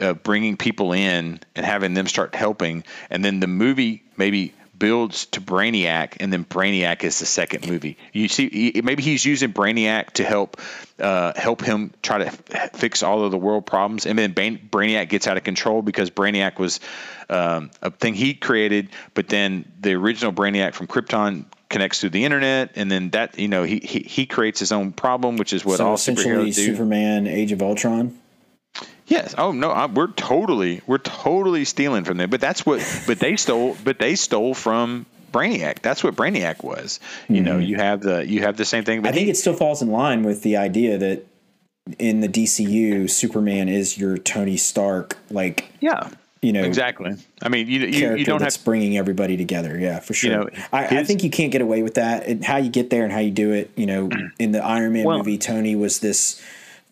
uh, bringing people in and having them start helping, and then the movie maybe builds to Brainiac, and then Brainiac is the second movie. You see, maybe he's using Brainiac to help uh, help him try to fix all of the world problems, and then Brainiac gets out of control because Brainiac was um, a thing he created, but then the original Brainiac from Krypton connects to the internet, and then that you know he he, he creates his own problem, which is what so all superheroes do. Superman, Age of Ultron. Yes. Oh no, I, we're totally we're totally stealing from them. But that's what. But they stole. But they stole from Brainiac. That's what Brainiac was. You mm-hmm. know, you have the you have the same thing. I think he, it still falls in line with the idea that in the DCU, Superman is your Tony Stark. Like, yeah, you know, exactly. I mean, you you, you don't that's have bringing everybody together. Yeah, for sure. You know, I, his, I, think you can't get away with that. And how you get there and how you do it. You know, in the Iron Man well, movie, Tony was this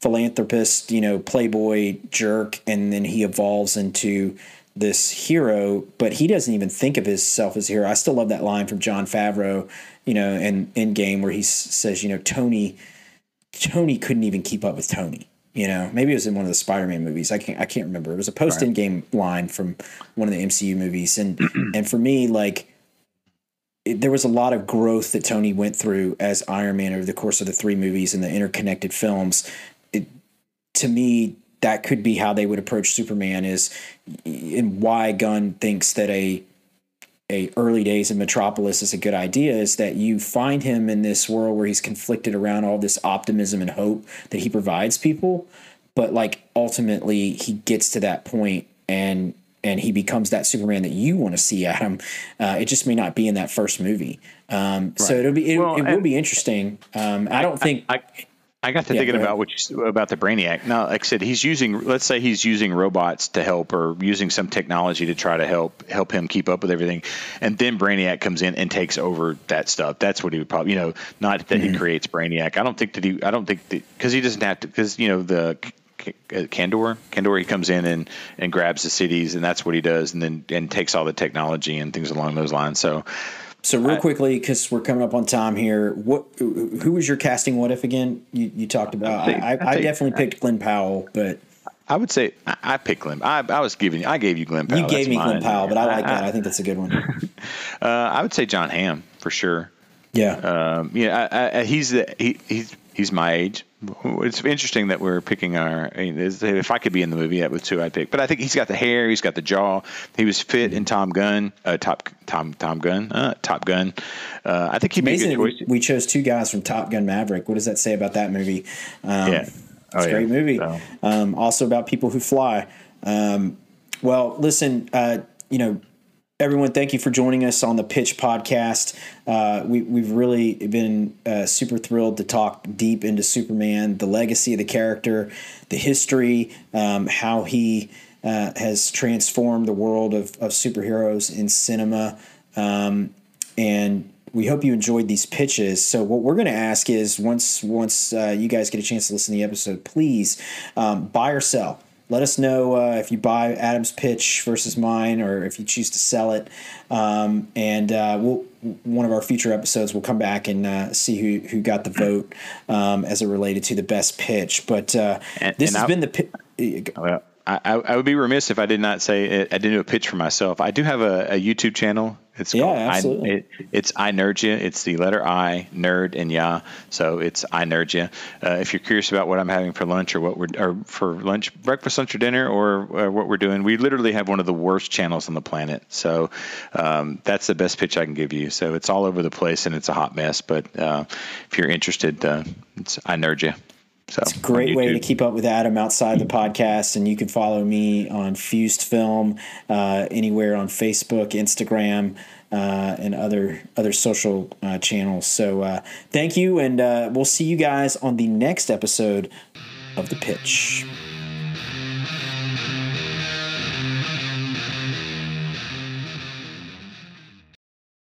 philanthropist, you know, playboy jerk, and then he evolves into this hero, but he doesn't even think of himself as a hero. I still love that line from Jon Favreau, you know, in Endgame where he says, you know, Tony, Tony couldn't even keep up with Tony. You know, maybe it was in one of the Spider-Man movies. I can't, I can't remember. It was a post Endgame line from one of the MCU movies, and and for me, like. It, there was a lot of growth that Tony went through as Iron Man over the course of the three movies and the interconnected films to me, that could be how they would approach Superman is and why Gunn thinks that a a early days in Metropolis is a good idea is that you find him in this world where he's conflicted around all this optimism and hope that he provides people, but like ultimately he gets to that point and and he becomes that Superman that you want to see Adam. Uh, it just may not be in that first movie. Um, right. So it'll be it, well, it will be interesting. Um, I, I don't think. I, I got to yeah, thinking about what you, about the Brainiac. Now, like I said, he's using. Let's say he's using robots to help, or using some technology to try to help help him keep up with everything, and then Brainiac comes in and takes over that stuff. That's what he would probably, you know, not that mm-hmm. he creates Brainiac. I don't think that he. I don't think that because he doesn't have to. Because you know the Kandor. Kandor, he comes in and, and grabs the cities, and that's what he does, and then and takes all the technology and things along those lines. So so real quickly, because we're coming up on time here, what who was your casting? What if again? You, you talked about. I, I, I definitely picked Glen Powell, but I would say I, I picked Glenn. I, I was giving. I gave you Glen Powell. You gave that's me mine. Glen Powell, but I like that. I think that's a good one. uh, I would say Jon Hamm for sure. Yeah. Um, yeah. he's the, he, he's he's my age. It's interesting that we're picking our. If I could be in the movie, that was who I'd pick. But I think he's got the hair, he's got the jaw. He was fit in Tom Gunn, uh, Top Tom Tom Gunn, uh, Top Gun. Uh, I think be a good choice. We chose two guys from Top Gun Maverick. What does that say about that movie? Um, yeah, oh, it's a great movie. So. Um, also about people who fly. Um, well, listen, uh, you know everyone, thank you for joining us on the Pitch Podcast. Uh, we, have really been uh, super thrilled to talk deep into Superman, the legacy of the character, the history, um, how he uh, has transformed the world of, of superheroes in cinema. Um, and we hope you enjoyed these pitches. So what we're going to ask is once once uh, you guys get a chance to listen to the episode, please um, buy or sell let us know uh, if you buy Adam's pitch versus mine, or if you choose to sell it. Um, and uh, we'll, one of our future episodes, we'll come back and uh, see who, who got the vote um, as it related to the best pitch. But uh, and, this and has I'll, been the. Oh, I, I, would be remiss if I did not say it, I didn't do a pitch for myself. I do have a, a YouTube channel. It's yeah, called absolutely. I, it, it's I Nerd Ya. It's the letter I, nerd, and ya. So it's I Nerd Ya. Uh, if you're curious about what I'm having for lunch or what we're or for lunch, breakfast, lunch, or dinner, or uh, what we're doing, we literally have one of the worst channels on the planet. So um, that's the best pitch I can give you. So it's all over the place and it's a hot mess. But uh, if you're interested, uh, it's I Nerd Ya. So it's a great way to keep up with Adam outside the podcast, and you can follow me on Fused Film uh, anywhere on Facebook, Instagram, uh, and other other social uh, channels. So uh, thank you, and uh, we'll see you guys on the next episode of the Pitch.